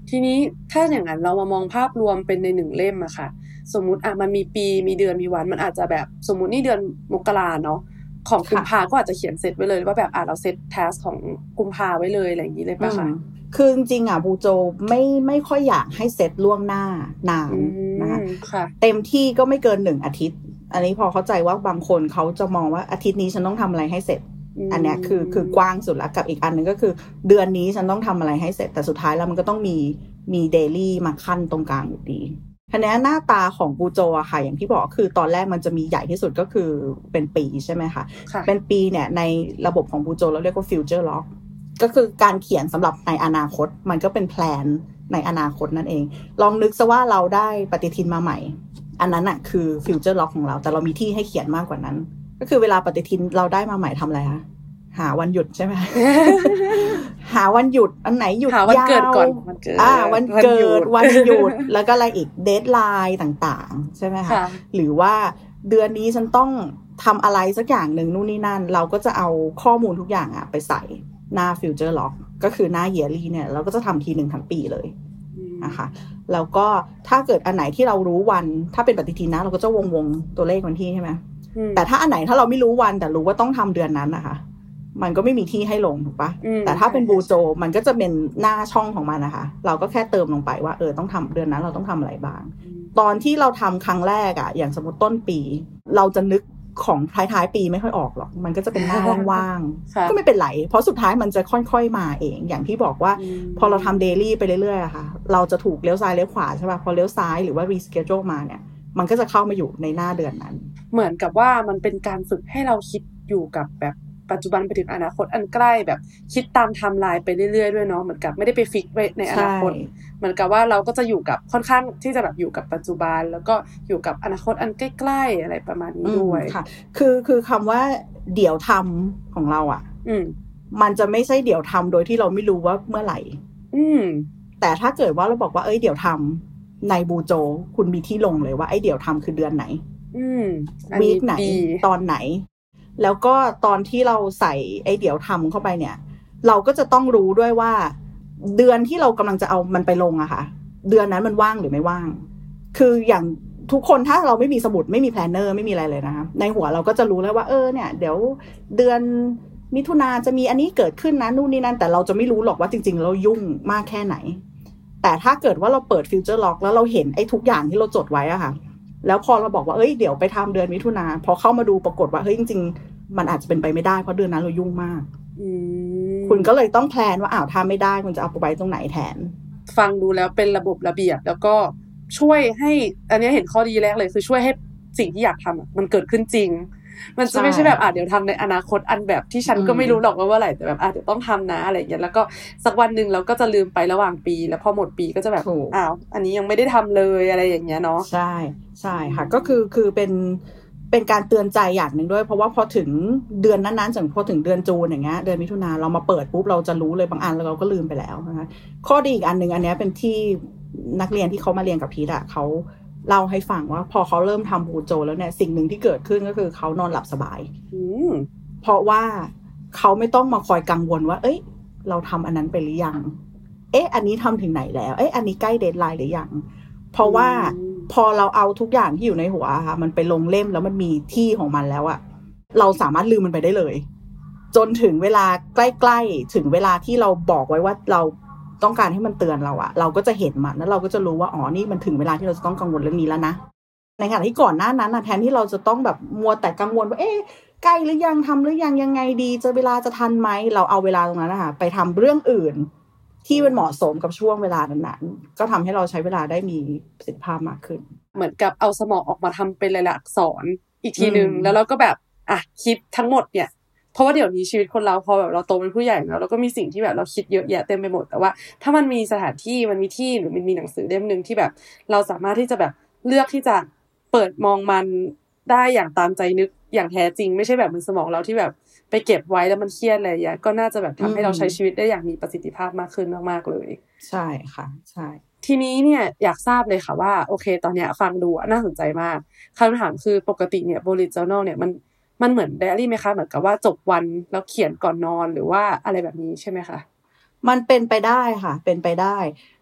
ทีนี้ถ้าอย่างนั้นเรามามองภาพรวมเป็นในหนึ่งเล่มอะค่ะ สมมุติอะมันมีปีมีเดือนมีวันมันอาจจะแบบสมมุตินี่เดือนมกราเนาะของกุมภาก็อาจจะเขียนเสร็จไว้เลยว่าแบบอะเราเซตแทสของกุมภาไว้เลยอะไรอย่างนี้เลยปะคะอืมคือจริงๆอะบูโจไม่ไม่ค่อยอยากให้เซตล่วงหน้านานอืนะคะมค่ะเต็มที่ก็ไม่เกินหนึ่งอาทิตย์ อันนี้พอเข้าใจว่าบางคนเขาจะมองว่าอาทิตย์นี้ฉันต้องทำอะไรให้เสร็จมอันเนี้ยคือคือกว้างสุดแล้วกับอีกอันหนึ่งก็คือ เดือนนี้ฉันต้องทำอะไรให้เสร็จแต่สุดท้ายแล้วมันก็ต้องมีมีเดลี่มาขั้นตรงกลางอยู่ดี ทีนี้หน้าตาของบูโจอะค่ะ อย่างที่บอกคือตอนแรกมันจะมีใหญ่ที่สุดก็คือเป็นปีใช่ไหมคะค่ะเป็นปีเนี่ยในระบบของบูโจเราเรียกว่า future lock ก็คือการเขียนสำหรับในอนาคต มันก็เป็นแพลนในอนาคตนั่นเอง ลองนึกซะว่าเราได้ปฏิทินมาใหม่ อันนั้นอะคือ future lock ของเรา แต่เรามีที่ให้เขียนมากกว่านั้น ก็คือเวลาปฏิทินเราได้มาใหม่ทำอะไรคะ หาวันหยุดใช่ไหมหาวันหยุดอันไหนหยุดหาวันเกิดยาวก่อนวันเกิดอ่าวันเกิหยุดวันหยุดแล้วก็อะไรอีกเดทไลน์ต่างๆ ใช่ไหมคะค่ะหรือว่าเดือนนี้ฉันต้องทำอะไรสักอย่างหนึ่งนู่นนี่นั่น เราก็จะเอาข้อมูลทุกอย่างอะไปใส่หน้า Future Lock ก็คือหน้า Yearly เนี่ย เราก็จะทำทีหนึ่งทั้งปีเลยอืมนะคะแล้วก็ถ้าเกิดอันไหนที่เรารู้วัน ถ้าเป็นปฏิทินนะ เราก็จะวงวงๆตัวเลขวันที่ใช่ไหมอืมแต่ถ้าอันไหนถ้าเราไม่รู้วันแต่รู้ว่าต้องทำเดือนนั้นนะคะ มันก็ไม่มีที่ให้ลงถูกปะอืมแต่ถ้าเป็นใช่บูโจมันก็จะเป็นหน้าช่องของมันนะคะ เราก็แค่เติมลงไปว่าเออต้องทำเดือนนั้นเราต้องทำอะไรบ้างอืมตอนที่เราทำครั้งแรกอะอย่างสมมติต้นปี เราจะนึกของท้ายๆปีไม่ค่อยออกหรอก มันก็จะเป็นหน้าว่างค่ะๆก็ไม่เป็นไร เพราะสุดท้ายมันจะค่อยๆมาเอง อย่างที่บอกว่าอืมพอเราทำเดลี่ไปเรื่อยๆอะค่ะ เราจะถูกเลี้ยวซ้ายเลี้ยวขวาใช่ป่ะ พอเลี้ยวซ้ายหรือว่ารีสเกจมาเนี่ย มันก็จะเข้ามาอยู่ในหน้าเดือนนั้น เหมือนกับว่ามันเป็นการฝึกให้เราคิดอยู่กับแบบ ปัจจุบันไปถึงอนาคตอันใกล้แบบคิดตามไทม์ไลน์ไปเรื่อยๆด้วยเนาะเหมือนกับไม่ได้ไป fix ไว้ในอนาคตใช่เหมือนกับว่าเราก็จะอยู่กับค่อนข้างที่จะแบบอยู่กับปัจจุบัน แล้วก็อยู่กับอนาคตอันใกล้ๆอะไรประมาณนี้ด้วยอืมค่ะคือคือคำว่าเดี๋ยวทำของเราอะอืมมันจะไม่ใช่เดี๋ยวทำโดยที่เราไม่รู้ว่าเมื่อไหร่ อืมแต่ถ้าเกิดว่าเราบอกว่าเอ้ยเดี๋ยวทำในบูโจ คุณมีที่ลงเลยว่าไอ้เดี๋ยวทำคือเดือนไหน อืมอัน week ไหนดีตอนไหน แล้วก็ตอนที่เราใส่ไอ้เดี๋ยวทำเข้าไปเนี่ย เราก็จะต้องรู้ด้วยว่า เดือนที่เรากำลังจะเอามันไปลงอะค่ะ เดือนนั้นมันว่างหรือไม่ว่าง คืออย่างทุกคนถ้าเราไม่มีสมุดไม่มี planner ไม่มีอะไรเลยนะคะในหัวเราก็จะรู้แล้วว่าเออเนี่ย เดี๋ยวเดือนมิถุนาจะมีอันนี้เกิดขึ้นนะนู่นนี่นั่นแต่เราจะไม่รู้หรอกว่าจริง ๆ เรายุ่งมากแค่ไหน แต่ถ้าเกิดว่าเราเปิด future log แล้วเราเห็นไอ้ทุกอย่างที่เราจดไว้อะค่ะ แล้วพอเราบอกว่าเอ้ยเดี๋ยวไปทำเดือนมิถุนาพอเข้ามาดูปรากฏว่าเฮ้ยจริง ๆ มันอาจจะเป็นไปไม่ได้เพราะเดือนนั้นเรายุ่งมากอืมคุณก็เลยต้องแพลนว่าอ้าวถ้าไม่ได้คุณจะเอาไปไว้ตรงไหนแทน ฟังดูแล้วเป็นระบบระเบียบแล้วก็ช่วยให้ อันนี้เห็นข้อดีแรกเลย คือช่วยให้สิ่งที่อยากทำอะมันเกิดขึ้นจริง มันจะไม่ใช่ใช่แบบอะเดี๋ยวทำในอนาคตอันแบบที่ฉันก็อืมไม่รู้หรอกว่าเมื่อไหร่แต่แบบอะเดี๋ยวต้องทำนะอะไรอย่างเงี้ยแล้วก็สักวันหนึ่งเราก็จะลืมไประหว่างปี แล้วพอหมดปีก็จะแบบถูกอ้าวอันนี้ยังไม่ได้ทำเลยอะไรอย่างเงี้ยเนาะใช่ ใช่ค่ะก็คือคือเป็นเป็นการเตือนใจอย่างหนึ่งด้วย เพราะว่าพอถึงเดือนนั้นๆอย่างพอถึงเดือนจูนอย่างเงี้ยเดือนมิถุนาเรามาเปิดปุ๊บเราจะรู้เลยบางอันแล้วเราก็ลืมไปแล้วนะคะข้อดีอีกอันหนึ่งอันเนี้ยเป็นที่นักเรียนที่เขามาเรียนกับพีทอะเขาเล่าให้ฟังว่า พอเขาเริ่มทำบูโจ แล้วเนี่ยสิ่งหนึ่งที่เกิดขึ้นก็คือเขานอนหลับสบายอืมเพราะว่าเขาไม่ต้องมาคอยกังวลว่า เอ้ย เราทำอันนั้นไปหรือยัง เอ๊ะ อันนี้ทำถึงไหนแล้ว เอ๊ะ อันนี้ใกล้เดทไลน์หรือยัง เพราะว่าอืมพอเราเอาทุกอย่างที่อยู่ในหัวอะค่ะ มันไปลงเล่มแล้วมันมีที่ของมันแล้วอะเราสามารถลืมมันไปได้เลย จนถึงเวลาใกล้ๆถึงเวลาที่เราบอกไว้ว่าเราต้องการให้มันเตือนเราอะเราก็จะเห็นมันแล้วเราก็จะรู้ว่าอ๋อนี่มันถึงเวลาที่เราจะต้องกังวลเรื่องนี้แล้วนะในขณะที่ก่อนหน้านั้นนะแทนที่เราจะต้องแบบมัวแต่กังวลว่าเอ๊ะใกล้หรือยังทำหรือยังยังไงดีจะเวลาจะทันไหมเราเอาเวลาตรงนั้นนะคะไปทำเรื่องอื่น ที่มันเหมาะสมกับช่วงเวลานั้นๆ ก็ทำให้เราใช้เวลาได้มีประสิทธิภาพมากขึ้น เหมือนกับเอาสมองออกมาทำเป็นลายลักษณ์อักษรอีกทีหนึ่งอืมแล้วเราก็แบบอะคิดทั้งหมดเนี่ยเพราะว่าเดี๋ยวนี้ชีวิตคนเราพอแบบเราโตเป็นผู้ใหญ่แล้วเราก็มีสิ่งที่แบบเราคิดเยอะแยะเต็มไปหมดแต่ว่า ถ้ามันมีสถานที่มันมีที่หรือมันมีหนังสือเล่มหนึ่งที่แบบ เราสามารถที่จะแบบเลือกที่จะเปิดมองมัน ได้อย่างตามใจนึกอย่างแท้จริง ไม่ใช่แบบมันสมองเราที่แบบไปเก็บไว้แล้วมันเครียดอะไรอย่างเงี้ยก็น่าจะแบบทำให้เราใช้ชีวิตได้อย่างมีประสิทธิภาพมากขึ้นมากๆเลย ใช่ค่ะ ใช่ ทีนี้เนี่ยอยากทราบเลยค่ะว่าโอเค ตอนเนี้ยฟังดูอะน่าสนใจมากคำถามคือปกติเนี่ย bullet journal เนี่ยมันมันเหมือนไดอารี่ไหมคะเหมือนกับว่าจบวันแล้วเขียนก่อนนอนหรือว่าอะไรแบบนี้ใช่ไหมคะมันเป็นไปได้ค่ะ เป็นไปได้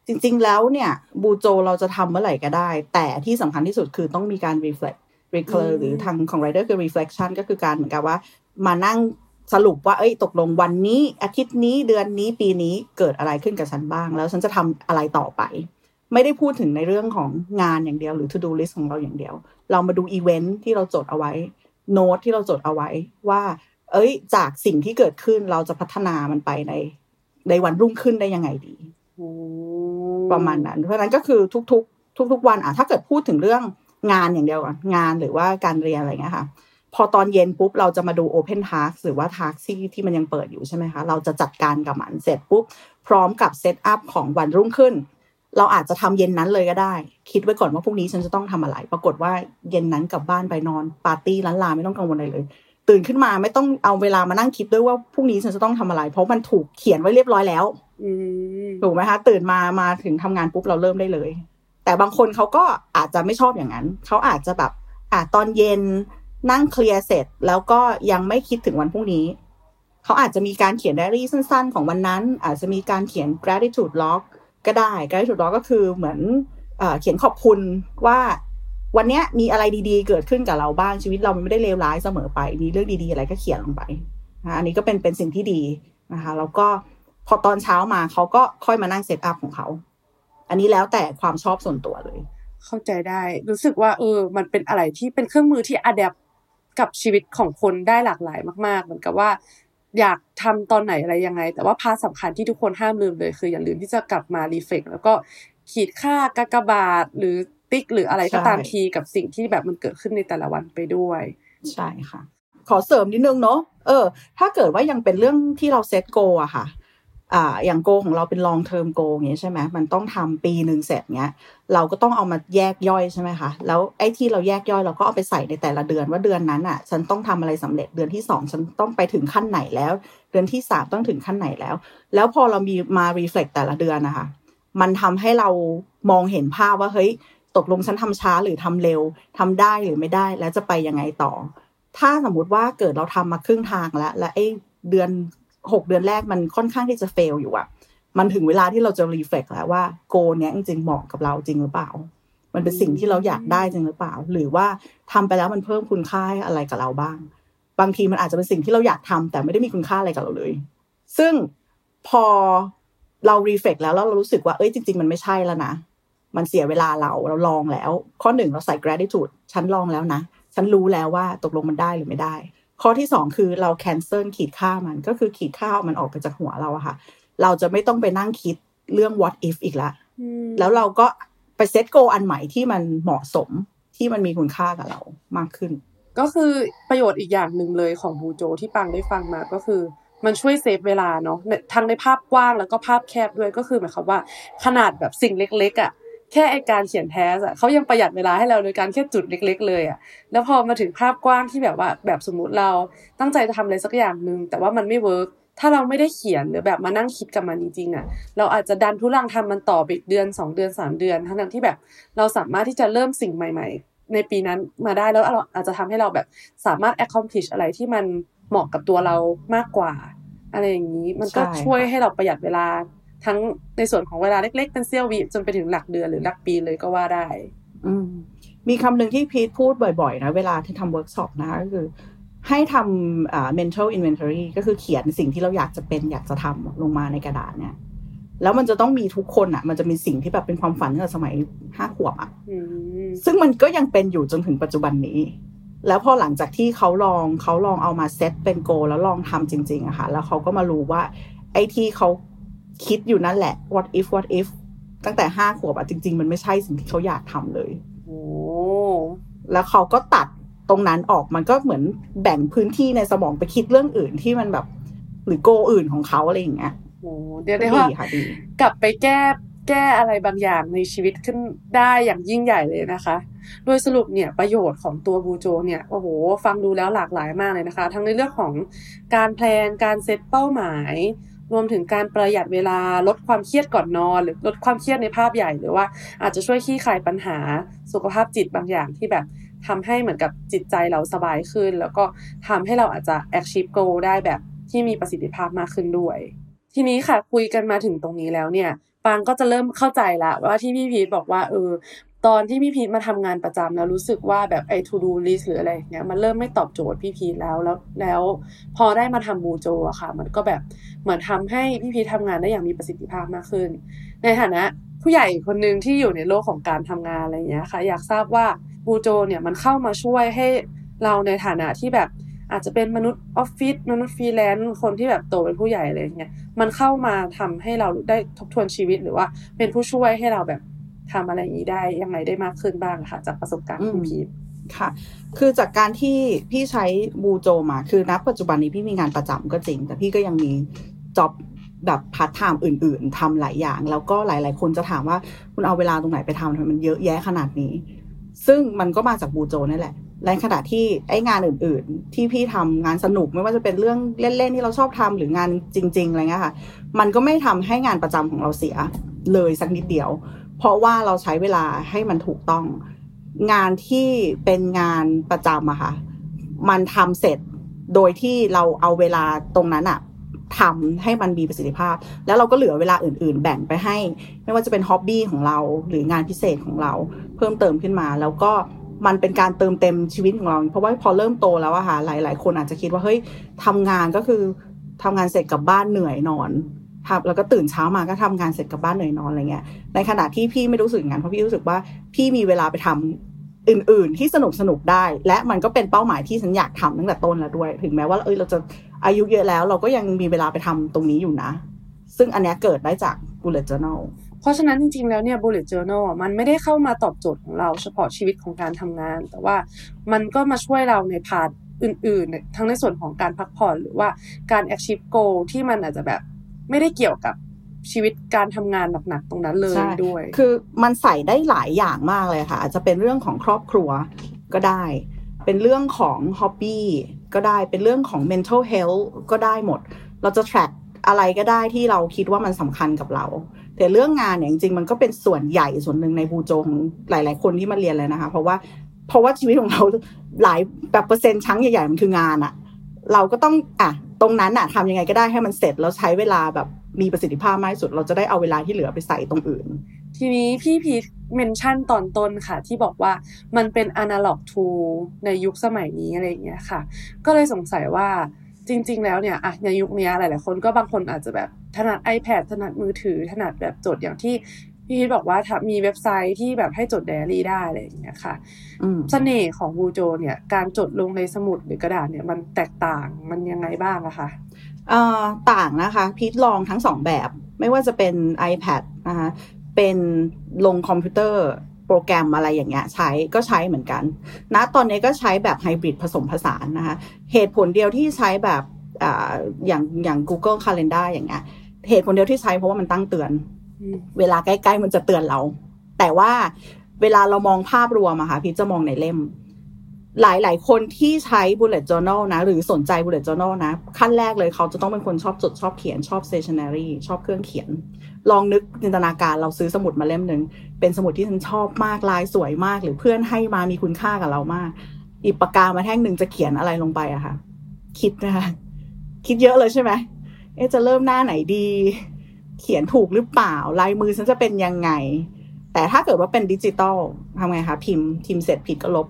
จริง ๆ แล้วเนี่ยบูโจเราจะทำเมื่อไหร่ก็ได้ แต่ที่สำคัญที่สุดคือต้องมีการ reflect recur อื มหรือทางของ writer คือ reflection ก็คือการเหมือนกับว่า มานั่งสรุปว่า เอ้ย ตกลงวันนี้ อาทิตย์นี้เดือนนี้ปีนี้เกิดอะไรขึ้นกับฉันบ้าง แล้วฉันจะทำอะไรต่อไป ไม่ได้พูดถึงในเรื่องของงานอย่างเดียวหรือ to do list ของเราอย่างเดียว เรามาดูอีเวนท์ที่เราจดเอาไว้ โน้ตที่เราจดเอาไว้ว่า เอ้ย จากสิ่งที่เกิดขึ้นเราจะพัฒนามันไปในในวันรุ่งขึ้นได้ยังไงดีอืมประมาณนั้น เพราะฉะนั้นก็คือทุกๆ ทุก ๆ วันอะถ้าเกิดพูดถึงเรื่อง งานอย่างเดียวก่อนงานหรือว่าการเรียนอะไรเงี้ยค่ะ พอตอนเย็นปุ๊บเราจะมาดู Open Task หรือว่า Task ที่ที่มันยังเปิดอยู่ใช่ไหมคะ เราจะจัดการกับมันเสร็จปุ๊บ พร้อมกับเซตอัพของวันรุ่งขึ้น เราอาจจะทำเย็นนั้นเลยก็ได้ คิดไว้ก่อนว่าพรุ่งนี้ฉันจะต้องทำอะไร ปรากฏว่าเย็นนั้นกลับบ้านไปนอนปาร์ตี้ล้านลาไม่ต้องกังวลอะไรเลย ตื่นขึ้นมาไม่ต้องเอาเวลามานั่งคิดด้วยว่าพรุ่งนี้ฉันจะต้องทำอะไร เพราะมันถูกเขียนไว้เรียบร้อยแล้วอืมถูกไหมคะ ตื่นมามาถึงทำงานปุ๊บเราเริ่มได้เลย แต่บางคนเขาก็อาจจะไม่ชอบอย่างนั้น เขาอาจจะแบบอะตอนเย็นนั่งเคลียร์เสร็จ แล้วก็ยังไม่คิดถึงวันพรุ่งนี้ เขาอาจจะมีการเขียนไดอารี่สั้น ๆ ของวันนั้น อาจจะมีการเขียน gratitude log ก็ได้ gratitude log ก็คือเหมือนเอเขียนขอบคุณว่าวันนี้มีอะไรดีๆ เกิดขึ้นกับเราบ้างชีวิตเรามันไม่ได้เลวร้ายเสมอไป มีเรื่องดีๆ อะไรก็เขียนลงไปนะอันนี้ก็เป็นเป็นสิ่งที่ดีนะคะแล้วก็พอตอนเช้ามาเขาก็ค่อยมานั่ง set up ของเขา อันนี้แล้วแต่ความชอบส่วนตัวเลย เข้าใจได้ รู้สึกว่า เออ มันเป็นอะไรที่เป็นเครื่องมือที่ adapt กับชีวิตของคนได้หลากหลายมาก ๆ เหมือนกับว่า อยากทำตอนไหนอะไรยังไง แต่ว่า part สำคัญที่ทุกคนห้ามลืมเลย คืออย่าลืมที่จะกลับมา reflect แล้วก็ขีดค่ากากบาทหรือ tick หรืออะไรก็ตามใช่ tick กับสิ่งที่แบบมันเกิดขึ้นในแต่ละวันไปด้วย ใช่ค่ะ ขอเสริมนิดนึงเนาะเออ ถ้าเกิดว่ายังเป็นเรื่องที่เราเซตโกอะค่ะ อ่าอย่างโกของเราเป็น long term goal อย่างเงี้ยใช่ไหมมันต้องทำปีหนึ่งเสร็จเงี้ย เราก็ต้องเอามาแยกย่อยใช่ไหมคะ แล้วไอ้ที่เราแยกย่อยเราก็เอาไปใส่ในแต่ละเดือนว่าเดือนนั้นอะฉันต้องทำอะไรสำเร็จเดือนที่สองฉันต้องไปถึงขั้นไหนแล้ว เดือนที่สามต้องถึงขั้นไหนแล้ว แล้วพอเรามีมา reflect แต่ละเดือนนะคะ มันทำให้เรามองเห็นภาพว่าเฮ้ยตกลงฉันทำช้าหรือทำเร็วทำได้หรือไม่ได้แล้วจะไปยังไงต่อ ถ้าสมมติว่าเกิดเราทำมาครึ่งทางแล้ว และไอ้เดือน หกเดือนแรกมันค่อนข้างที่จะเฟลอยู่อะมันถึงเวลาที่เราจะรีเฟกแล้วว่าโกเนี้ยจริงๆเหมาะกับเราจริงหรือเปล่า มันเป็นสิ่งที่เราอยากได้จริงหรือเปล่า หรือว่าทำไปแล้วมันเพิ่มคุณค่าอะไรกับเราบ้าง บางทีมันอาจจะเป็นสิ่งที่เราอยากทำแต่ไม่ได้มีคุณค่าอะไรกับเราเลย ซึ่งพอเรารีเฟกแล้วแล้วเรารู้สึกว่าเอ้ยจริง ๆ มันไม่ใช่แล้วนะมันเสียเวลาเราเราลองแล้ว ข้อหนึ่งเราใส่ gratitude ฉันลองแล้วนะ ฉันรู้แล้วว่าตกลงมันได้หรือไม่ได้ ข้อที่สองคือเรา cancel ขีดค่ามันก็คือขีดค่าเอามันออกไปจากหัวเราอะค่ะ เราจะไม่ต้องไปนั่งคิดเรื่อง what if อีกละแล้วเราก็ไปเซตโกอันใหม่ที่มันเหมาะสมที่มันมีคุณค่ากับเรามากขึ้น ก็คือประโยชน์อีกอย่างหนึ่งเลยของบูโจที่ปังได้ฟังมาก็คือมันช่วย save เวลาเนาะในทั้งในภาพกว้างแล้วก็ภาพแคบด้วยก็คือหมายความว่า ขนาดแบบสิ่งเล็กๆอะ่ะ แค่ไอ้การเขียน task อะ่ะเขายังประหยัดเวลาให้เราโดยการแค่จุดเล็ก ๆ เลยอะ่ะแล้วพอมาถึงภาพกว้างที่แบบว่า แบบสมมุติเราตั้งใจจะทำอะไรสักอย่างหนึ่งแต่ว่ามันไม่ work ถ้าเราไม่ได้เขียนหรือแบบมานั่งคิดกับมันจริงๆอะเราอาจจะดันทุรังทำมันต่อไปอีกเดือนสองเดือนสามเดือน ทั้งๆที่แบบเราสามารถที่จะเริ่มสิ่งใหม่ ๆ ในปีนั้นมาได้แล้วเราอาจจะทำให้เราแบบสามารถ accomplish อะไรที่มันเหมาะกับตัวเรามากกว่า อะไรอย่างนี้มันก็ใช่ค่ะช่วยให้เราประหยัดเวลา ทั้งในส่วนของเวลาเล็กๆ เป็นเสี้ยววิจนไปถึงหลักเดือนหรือหลักปีเลยก็ว่าได้ อืมมีคำหนึ่งที่พีทพูดบ่อยๆนะเวลาที่ทำเวิร์กช็อปนะคะก็คือ ให้ทำอ่า mental inventory ก็คือเขียนสิ่งที่เราอยากจะเป็นอยากจะทำลงมาในกระดาษเนี่ยแล้วมันจะต้องมีทุกคนอะ มันจะมีสิ่งที่แบบเป็นความฝันตั้งแต่สมัยห้าขวบอะอืมซึ่งมันก็ยังเป็นอยู่จนถึงปัจจุบันนี้ แล้วพอหลังจากที่เขาลองเขาลองเอามาเซตเป็นโกลแล้วลองทำจริง ๆอะค่ะ แล้วเขาก็มารู้ว่า ไอ้ที่เขา คิดอยู่นั่นแหละ what if what if ตั้งแต่ห้าขวบอะจริง ๆ มันไม่ใช่สิ่งที่เขาอยากทำเลยโอ้แล้วเขาก็ตัดตรงนั้นออกมันก็เหมือนแบ่งพื้นที่ในสมองไปคิดเรื่องอื่นที่มันแบบ หรือโกอื่นของเขาอะไรอย่างเงี้ยโหเรียกได้ว่าดีค่ะดีกลับไปแก้แก้อะไรบางอย่างในชีวิตขึ้นได้อย่างยิ่งใหญ่เลยนะคะ โดยสรุปเนี่ยประโยชน์ของตัวบูโจเนี่ยโอ้โห ฟังดูแล้วหลากหลายมากเลยนะคะ ทั้งในเรื่องของการแพลนการเซตเป้าหมาย รวมถึงการประหยัดเวลาลดความเครียดก่อนนอน หรือลดความเครียดในภาพใหญ่ หรือว่าอาจจะช่วยคลี่คลายปัญหาสุขภาพจิตบางอย่างที่แบบทำให้เหมือนกับจิตใจเราสบายขึ้น แล้วก็ทำให้เราอาจจะ achieve goal ได้แบบที่มีประสิทธิภาพมากขึ้นด้วย ทีนี้ค่ะคุยกันมาถึงตรงนี้แล้วเนี่ยปางก็จะเริ่มเข้าใจละว่าที่พี่พีทบอกว่าเออ ตอนที่พี่พีทมาทำงานประจำแล้วรู้สึกว่าแบบไอ้ to do list หรืออะไรเงี้ยมันเริ่มไม่ตอบโจทย์พี่พีทแล้วแล้วแล้ว พอได้มาทำบูโจอะค่ะ มันก็แบบเหมือนทำให้พี่พีททำงานได้อย่างมีประสิทธิภาพมากขึ้น ในฐานะผู้ใหญ่คนหนึ่งที่อยู่ในโลกของการทำงานอะไรเงี้ยค่ะ อยากทราบว่าbujo เนี่ยมันเข้ามาช่วยให้เราในฐานะที่แบบอาจจะเป็นมนุษย์ออฟฟิศมนุษย์ฟรีแลนซ์คนที่แบบโตเป็นผู้ใหญ่อะไรอย่างเงี้ยมันเข้ามาทำให้เราได้ทบทวนชีวิตหรือว่าเป็นผู้ช่วยให้เราแบบ ทำอะไรอย่างนี้ได้ยังไงได้มากขึ้นบ้างค่ะ จากประสบการณ์อืมพี่พีทค่ะ คือจากการที่พี่ใช้ bujo มา คือณปัจจุบันนี้พี่มีงานประจำก็จริง แต่พี่ก็ยังมี job แบบพาร์ทไทม์อื่น ๆทำหลายอย่าง แล้วก็หลาย ๆ คนจะถามว่าคุณเอาเวลาตรงไหนไปทำทำไมมันเยอะแยะขนาดนี้ ซึ่งมันก็มาจากบูโจนั่นแหละและขณะที่ไอ้งานอื่น ๆ ที่พี่ทำงานสนุกไม่ว่าจะเป็นเรื่องเล่น ๆ ที่เราชอบทำหรืองานจริง ๆ อะไรเงี้ยค่ะ มันก็ไม่ทำให้งานประจำของเราเสียเลยสักนิดเดียว เพราะว่าเราใช้เวลาให้มันถูกต้อง งานที่เป็นงานประจำอะค่ะมันทำเสร็จโดยที่เราเอาเวลาตรงนั้นอะทำให้มันมีประสิทธิภาพ แล้วเราก็เหลือเวลาอื่น ๆ แบ่งไปให้ ไม่ว่าจะเป็นฮ็อบบี้ของเราหรืองานพิเศษของเรา เพิ่มเติมขึ้นมา แล้วก็มันเป็นการเติมเต็มชีวิตของเรา เพราะว่าพอเริ่มโตแล้วอะค่ะหลาย ๆ คนอาจจะคิดว่าเฮ้ยทำงานก็คือทำงานเสร็จกลับบ้านเหนื่อยนอน ครับแล้วก็ตื่นเช้ามาก็ทำงานเสร็จกลับบ้านเหนื่อยนอนอะไรเงี้ย ในขณะที่พี่ไม่รู้สึกอย่างนั้นเพราะพี่รู้สึกว่าพี่มีเวลาไปทำอื่น ๆ ที่สนุกสนุกได้ และมันก็เป็นเป้าหมายที่ฉันอยากทำตั้งแต่ต้นแล้วด้วย ถึงแม้ว่าเอ้ยเราจะอายุเยอะแล้ว เราก็ยังมีเวลาไปทำตรงนี้อยู่นะ ซึ่งอันนี้เกิดได้จาก bullet journal เพราะฉะนั้นจริง ๆ แล้วเนี่ย bullet journal มันไม่ได้เข้ามาตอบโจทย์ของเราเฉพาะชีวิตของการทำงาน แต่ว่ามันก็มาช่วยเราใน part อื่น ๆ ทั้งในส่วนของการพักผ่อนหรือว่าการ achieve goal ที่มันอาจจะแบบ ไม่ได้เกี่ยวกับชีวิตการทำงานหนักๆตรงนั้นเลยใช่ด้วย คือมันใส่ได้หลายอย่างมากเลยค่ะ อาจจะเป็นเรื่องของครอบครัวก็ได้ เป็นเรื่องของฮ็อบบี้ก็ได้ เป็นเรื่องของ mental health ก็ได้หมด เราจะ track อะไรก็ได้ที่เราคิดว่ามันสำคัญกับเรา แต่เรื่องงานเนี่ยจริงๆมันก็เป็นส่วนใหญ่ส่วนหนึ่งในบูโจของหลาย ๆ คนที่มาเรียนเลยนะคะ เพราะว่าเพราะว่าชีวิตของเราหลายแบบเปอร์เซ็นต์ชั้งใหญ่ๆมันคืองานอะเราก็ต้องอะ ตรงนั้นอะทำยังไงก็ได้ให้มันเสร็จแล้วใช้เวลาแบบมีประสิทธิภาพมากที่สุด เราจะได้เอาเวลาที่เหลือไปใส่ตรงอื่น ทีนี้พี่พีทเมนชั่นตอนต้นค่ะ ที่บอกว่ามันเป็น analog tool ในยุคสมัยนี้อะไรอย่างเงี้ยค่ะ ก็เลยสงสัยว่าจริง ๆ แล้วเนี่ยอะในยุคนี้หลาย ๆ คนก็บางคนอาจจะแบบถนัด iPad ถนัดมือถือถนัดแบบจดอย่างที่ พี่พีทบอกว่าถ้ามีเว็บไซต์ที่แบบให้จดไดอารี่ได้อะไรอย่างเงี้ยค่ะอืมเสน่ห์ของบูโจเนี่ยการจดลงในสมุดหรือกระดาษเนี่ยมันแตกต่างมันยังไงบ้างอะคะเอ่อต่างนะคะพีทลองทั้งสองแบบ ไม่ว่าจะเป็น iPad นะคะเป็นลงคอมพิวเตอร์โปรแกรมอะไรอย่างเงี้ยใช้ก็ใช้เหมือนกันณตอนนี้ก็ใช้แบบไฮบริดผสมผสานนะคะเหตุผลเดียวที่ใช้แบบอ่าอย่างอย่าง Google Calendar อย่างเงี้ยเหตุผลเดียวที่ใช้เพราะว่ามันตั้งเตือนอืม เวลาใกล้ๆมันจะเตือนเรา แต่ว่าเวลาเรามองภาพรวมอะค่ะพี่จะมองในเล่ม หลายๆ คนที่ใช้ bullet journal นะ หรือสนใจ bullet journal นะ ขั้นแรกเลยเขาจะต้องเป็นคนชอบจดชอบเขียนชอบ stationery ชอบเครื่องเขียน ลองนึกจินตนาการเราซื้อสมุดมาเล่มหนึ่งเป็นสมุดที่ฉันชอบมากลายสวยมาก หรือเพื่อนให้มามีคุณค่ากับเรามากหยิปากกามาแท่งหนึ่งจะเขียนอะไรลงไปอะค่ะ คิดนะคะคิดเยอะเลยใช่ไหมเอ๊จะเริ่มหน้าไหนดี เขียนถูกหรือเปล่า ลายมือฉันจะเป็นยังไง แต่ถ้าเกิดว่าเป็นดิจิตอลทำไงคะพิมพ์พิมพ์เสร็จผิดก็ลบ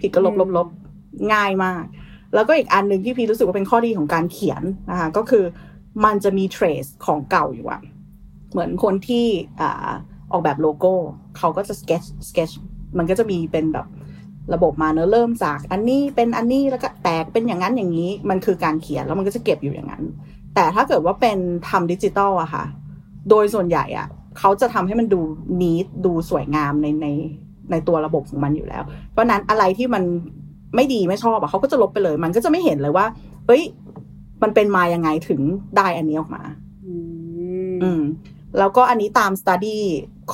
ผิดก็ลบลบลบง่ายมาก แล้วก็อีกอันหนึ่งที่พี่รู้สึกว่าเป็นข้อดีของการเขียนนะคะก็คือมันจะมี trace ของเก่าอยู่อะเหมือนคนที่อ่าออกแบบโลโก้ เขาก็จะ sketch sketch มันก็จะมีเป็นแบบระบบมาเนอะเริ่มจากอันนี้เป็นอันนี้แล้วก็แตกเป็นอย่างนั้นอย่างนี้ มันคือการเขียนแล้วมันก็จะเก็บอยู่อย่างนั้น แต่ถ้าเกิดว่าเป็นทำดิจิตอลอะค่ะ โดยส่วนใหญ่อะเขาจะทำให้มันดูนีทดูสวยงามในในในตัวระบบของมันอยู่แล้ว เพราะนั้นอะไรที่มันไม่ดีไม่ชอบอะเขาก็จะลบไปเลย มันก็จะไม่เห็นเลยว่า เฮ้ย มันเป็นมายังไงถึงได้อันนี้ออกมา อืมอืมแล้วก็อันนี้ตามสต u d ดี้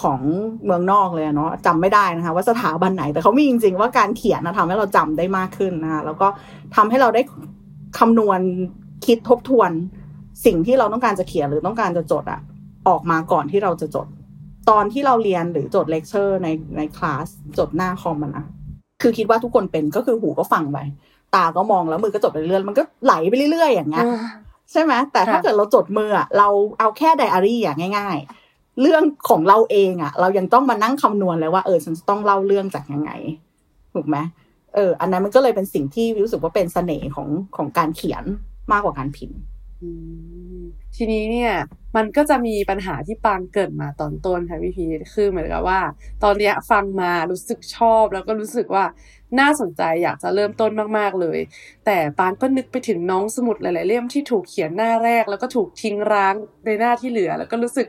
ของเมืองนอกเลยอะเนาะจำไม่ได้นะคะ ว่าสถาบันไหน แต่เขามีจริง ๆ ว่าการเขียนนะทำให้เราจำได้มากขึ้นนะคะแล้วก็ทำให้เราได้คำนวณคิดทบทวน สิ่งที่เราต้องการจะเขียนหรือต้องการจะจดอะออกมาก่อนที่เราจะจด ตอนที่เราเรียนหรือจดเลคเชอร์ในในคลาสจดหน้าคอมมันนะคือคิดว่าทุกคนเป็นก็คือหูก็ฟังไปตาก็มองแล้วมือก็จดไปเรื่อยๆมันก็ไหลไปเรื่อยๆอย่างเงี้ยใช่ไหมแต่ถ้าค่ะเกิดเราจดมืออะเราเอาแค่ไดอารี่อะง่าย ๆ เรื่องของเราเองอะเรายังต้องมานั่งคำนวณเลยว่าเออฉันจะต้องเล่าเรื่องจากยังไงถูกไหมเออ อันนั้นมันก็เลยเป็นสิ่งที่รู้สึกว่าเป็นเสน่ห์ของของการเขียนมากกว่าการพิมพ์อืม ทีนี้เนี่ย มันก็จะมีปัญหาที่ปางเกิดมาตอนต้นค่ะพี่พีทคือเหมือนกับว่า ตอนเนี้ยฟังมารู้สึกชอบ แล้วก็รู้สึกว่าน่าสนใจอยากจะเริ่มต้นมากๆเลย แต่ปางก็นึกไปถึงน้องสมุดหลายๆเล่มที่ถูกเขียนหน้าแรก แล้วก็ถูกทิ้งร้างในหน้าที่เหลือ แล้วก็รู้สึก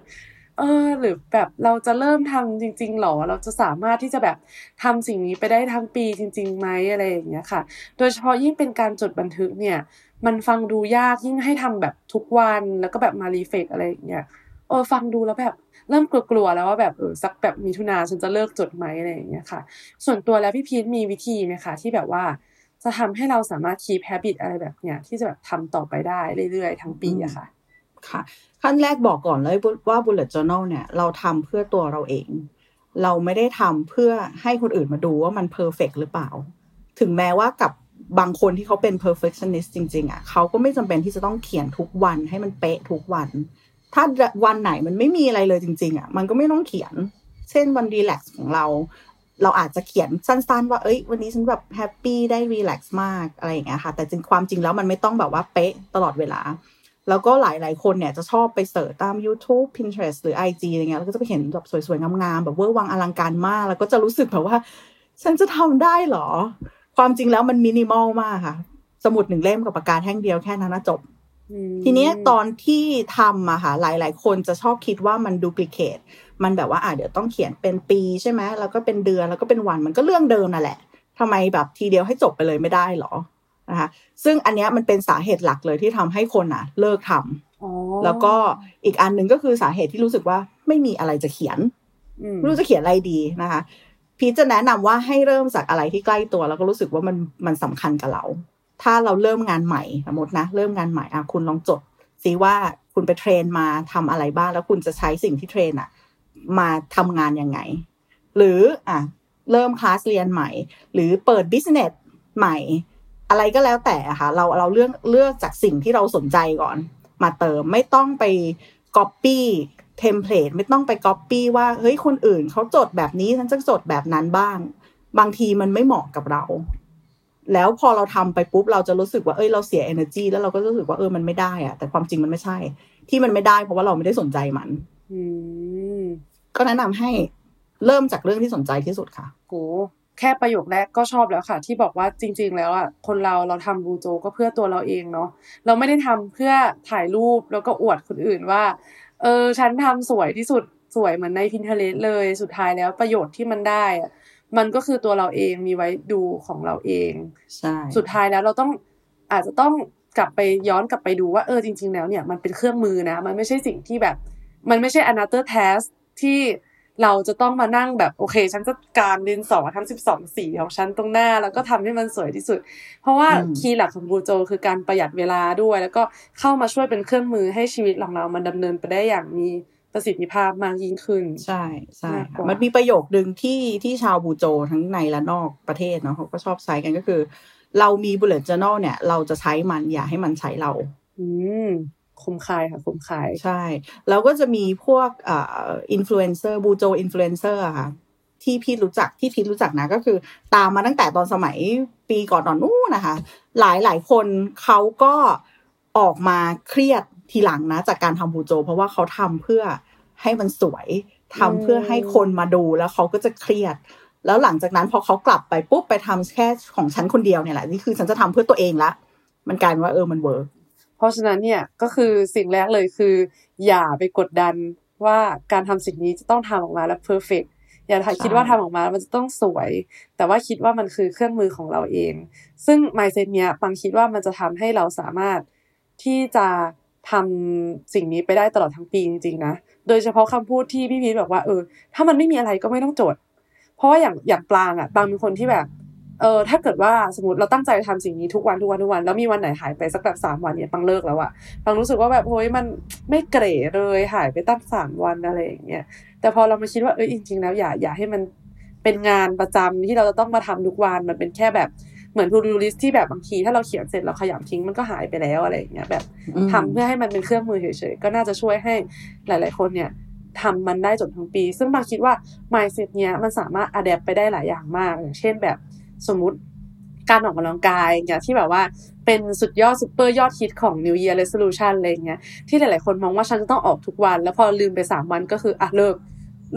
เออหรือแบบเราจะเริ่มทำจริง ๆหรอ เราจะสามารถที่จะแบบทำสิ่งนี้ไปได้ทั้งปีจริงๆไหมอะไรอย่างเงี้ยค่ะ โดยเฉพาะยิ่งเป็นการจดบันทึกเนี่ย มันฟังดูยากยิ่งให้ทำแบบทุกวันแล้วก็แบบมารีเฟกอะไรอย่างเงี้ยเออฟังดูแล้วแบบเริ่มกลัวๆแล้วว่าแบบเออสักแบบมีทุนาฉันจะเลิกจดไหมอะไรอย่างเงี้ยค่ะ ส่วนตัวแล้วพี่พีทมีวิธีไหมคะที่แบบว่า จะทำให้เราสามารถ keep habit อะไรแบบเนี้ยที่จะแบบทำต่อไปได้เรื่อยๆ ทั้งปีอะค่ะ ค่ะ ขั้นแรกบอกก่อนเลยว่า bullet journal เนี่ยเราทำเพื่อตัวเราเอง เราไม่ได้ทำเพื่อให้คนอื่นมาดูว่ามัน perfect หรือเปล่า ถึงแม้ว่ากับ บางคนที่เขาเป็น perfectionist จริง ๆอะเขาก็ไม่จำเป็นที่จะต้องเขียนทุกวันให้มันเป๊ะทุกวัน ถ้าวันไหนมันไม่มีอะไรเลยจริง ๆอะมันก็ไม่ต้องเขียน เช่นวันรีแลกซ์ของเรา เราอาจจะเขียนสั้นๆ ว่าเอ้ย วันนี้ฉันแบบแฮปปี้ได้รีแลกซ์มากอะไรอย่างเงี้ยค่ะ แต่จริงความจริงแล้วมันไม่ต้องแบบว่าเป๊ะตลอดเวลา แล้วก็หลายๆ คนเนี่ยจะชอบไป search ตาม YouTube Pinterest หรือ IG อะไรเงี้ยแล้วก็จะไปเห็นแบบสวยๆงามๆแบบเวอร์วังอลังการมาก แล้วก็จะรู้สึกแบบว่าฉันจะทำได้เหรอ ความจริงแล้วมันมินิมอลมากค่ะ สมุดหนึ่งเล่มกับปากกาแท่งเดียวแค่นั้นนะจบอืมทีเนี้ยตอนที่ทำอะค่ะหลาย ๆ คนจะชอบคิดว่ามัน duplicate มันแบบว่าอะเดี๋ยวต้องเขียนเป็นปีใช่ไหมแล้วก็เป็นเดือนแล้วก็เป็นวันมันก็เรื่องเดิมนั่นแหละทำไมแบบทีเดียวให้จบไปเลยไม่ได้หรอนะคะซึ่งอันเนี้ยมันเป็นสาเหตุหลักเลยที่ทำให้คนอะเลิกทำอ๋อแล้วก็อีกอันหนึ่งก็คือสาเหตุที่รู้สึกว่าไม่มีอะไรจะเขียนอืมไม่รู้จะเขียนอะไรดีนะคะ พีจะแนะนำว่าให้เริ่มจากอะไรที่ใกล้ตัว แล้วก็รู้สึกว่ามันมันสำคัญกับเรา ถ้าเราเริ่มงานใหม่สมมตินะ เริ่มงานใหม่อะคุณลองจดซิว่าคุณไปเทรนมาทำอะไรบ้าง แล้วคุณจะใช้สิ่งที่เทรนอะมาทำงานยังไง หรืออะเริ่มคลาสเรียนใหม่ หรือเปิด business ใหม่ อะไรก็แล้วแต่อะค่ะเราเราเลือกเลือกจากสิ่งที่เราสนใจก่อน มาเติมไม่ต้องไปก๊อปปี้ template ไม่ต้องไปก๊อปปี้ว่าเฮ้ยคนอื่นเขาจดแบบนี้ฉันจะจดแบบนั้นบ้าง บางทีมันไม่เหมาะกับเรา แล้วพอเราทำไปปุ๊บเราจะรู้สึกว่าเอ้ยเราเสีย energy แล้วเราก็รู้สึกว่าเออมันไม่ได้อะแต่ความจริงมันไม่ใช่ ที่มันไม่ได้เพราะว่าเราไม่ได้สนใจมันอืมก็แนะนำให้เริ่มจากเรื่องที่สนใจที่สุดค่ะโหแค่ประโยคแรกก็ชอบแล้วค่ะ ที่บอกว่าจริง ๆ แล้วอะคนเราเราทำบูโจก็เพื่อตัวเราเองเนาะเราไม่ได้ทำเพื่อถ่ายรูปแล้วก็อวดคนอื่นว่า เออ ฉันทำสวยที่สุดสวยเหมือนในพินเทเลสเลยสุดท้ายแล้วประโยชน์ที่มันได้อะมันก็คือตัวเราเองมีไว้ดูของเราเองใช่สุดท้ายแล้วเราต้องอาจจะต้องกลับไปย้อนกลับไปดูว่าเออจริง ๆ แล้วเนี่ยมันเป็นเครื่องมือนะ มันไม่ใช่สิ่งที่แบบ มันไม่ใช่ another task ที่ เราจะต้องมานั่งแบบโอเค ฉันจะกางดินสอทั้งสิบสองสีของฉันตรงหน้า แล้วก็ทำให้มันสวยที่สุด เพราะว่าคีย์หลักของบูโจ คือการประหยัดเวลาด้วย แล้วก็เข้ามาช่วยเป็นเครื่องมือให้ชีวิตของเรามันดำเนินไปได้อย่างมีประสิทธิภาพมากยิ่งขึ้น ใช่ใช่มากกว่ามันมีประโยคดึงที่ที่ชาวบูโจทั้งในและนอกประเทศเนาะเขาก็ชอบใช้กันก็คือ เรามี bullet journal เนี่ย เราจะใช้มันอย่าให้มันใช้เรา อืม คุ้มคายค่ะคุ้มคายใช่ แล้วก็จะมีพวกอ่าอินฟลูเอนเซอร์ bujo อินฟลูเอนเซอร์ค่ะที่พี่รู้จักที่พี่รู้จักนะก็คือตามมาตั้งแต่ตอนสมัยปีก่อนตอนนู้นนะคะ หลายหลายคนเขาก็ออกมาเครียดทีหลังนะ จากการทำ bujo เพราะว่าเขาทำเพื่อให้มันสวยทำเพื่อให้คนมาดูแล้วเขาก็จะเครียด แล้วหลังจากนั้นพอเขากลับไปปุ๊บไปทำแค่ของฉันคนเดียวเนี่ยแหละนี่คือฉันจะทำเพื่อตัวเองละมันกลายว่าเออมัน work เพราะฉะนั้นเนี่ยก็คือสิ่งแรกเลยคือ อย่าไปกดดันว่าการทำสิ่งนี้จะต้องทำออกมาแล้ว perfect อย่าคิดว่าทำออกมามันจะต้องสวย แต่ว่าคิดว่ามันคือเครื่องมือของเราเอง ซึ่ง mindset เนี้ยปังคิดว่ามันจะทำให้เราสามารถที่จะทำสิ่งนี้ไปได้ตลอดทั้งปีจริงๆนะ โดยเฉพาะคำพูดที่พี่พีทบอกว่าเออ ถ้ามันไม่มีอะไรก็ไม่ต้องจด เพราะว่าอย่างอย่างปลางอะปลางเป็นคนที่แบบ เออถ้าเกิดว่าสมมติเราตั้งใจทำสิ่งนี้ทุกวันทุกวันทุกวัน แล้วมีวันไหนหายไปสักแบบสามวันเนี่ยปังเลิกแล้วอะปังรู้สึกว่าแบบโอ้ยมันไม่เกรเลยหายไปตั้งสามวันอะไรอย่างเงี้ยแต่พอเรามาคิดว่าเออจริง ๆ แล้วอย่าอย่าให้มันเป็นงานประจำที่เราจะต้องมาทำทุกวันมันเป็นแค่แบบเหมือนทูดูลิสที่แบบบางทีถ้าเราเขียนเสร็จเราขยำทิ้งมันก็หายไปแล้วอะไรอย่างเงี้ยแบบทำเพื่อให้มันเป็นเครื่องมือเฉยๆก็น่าจะช่วยให้หลาย ๆ คนเนี่ยทำมันได้จนทั้งปี ซึ่งปังคิดว่า mindset เนี้ยมันสามารถ adapt ไปได้หลายอย่างมากอย่างเช่นแบบ สมมุติการออกกำลังกายอย่างที่แบบว่าเป็นสุดยอดซูเปอร์ยอดฮิตของ New Year Resolution อะไรเงี้ยที่หลาย ๆ คนมองว่าฉันจะต้องออกทุกวัน แล้วพอลืมไปสามวันก็คืออะเลิก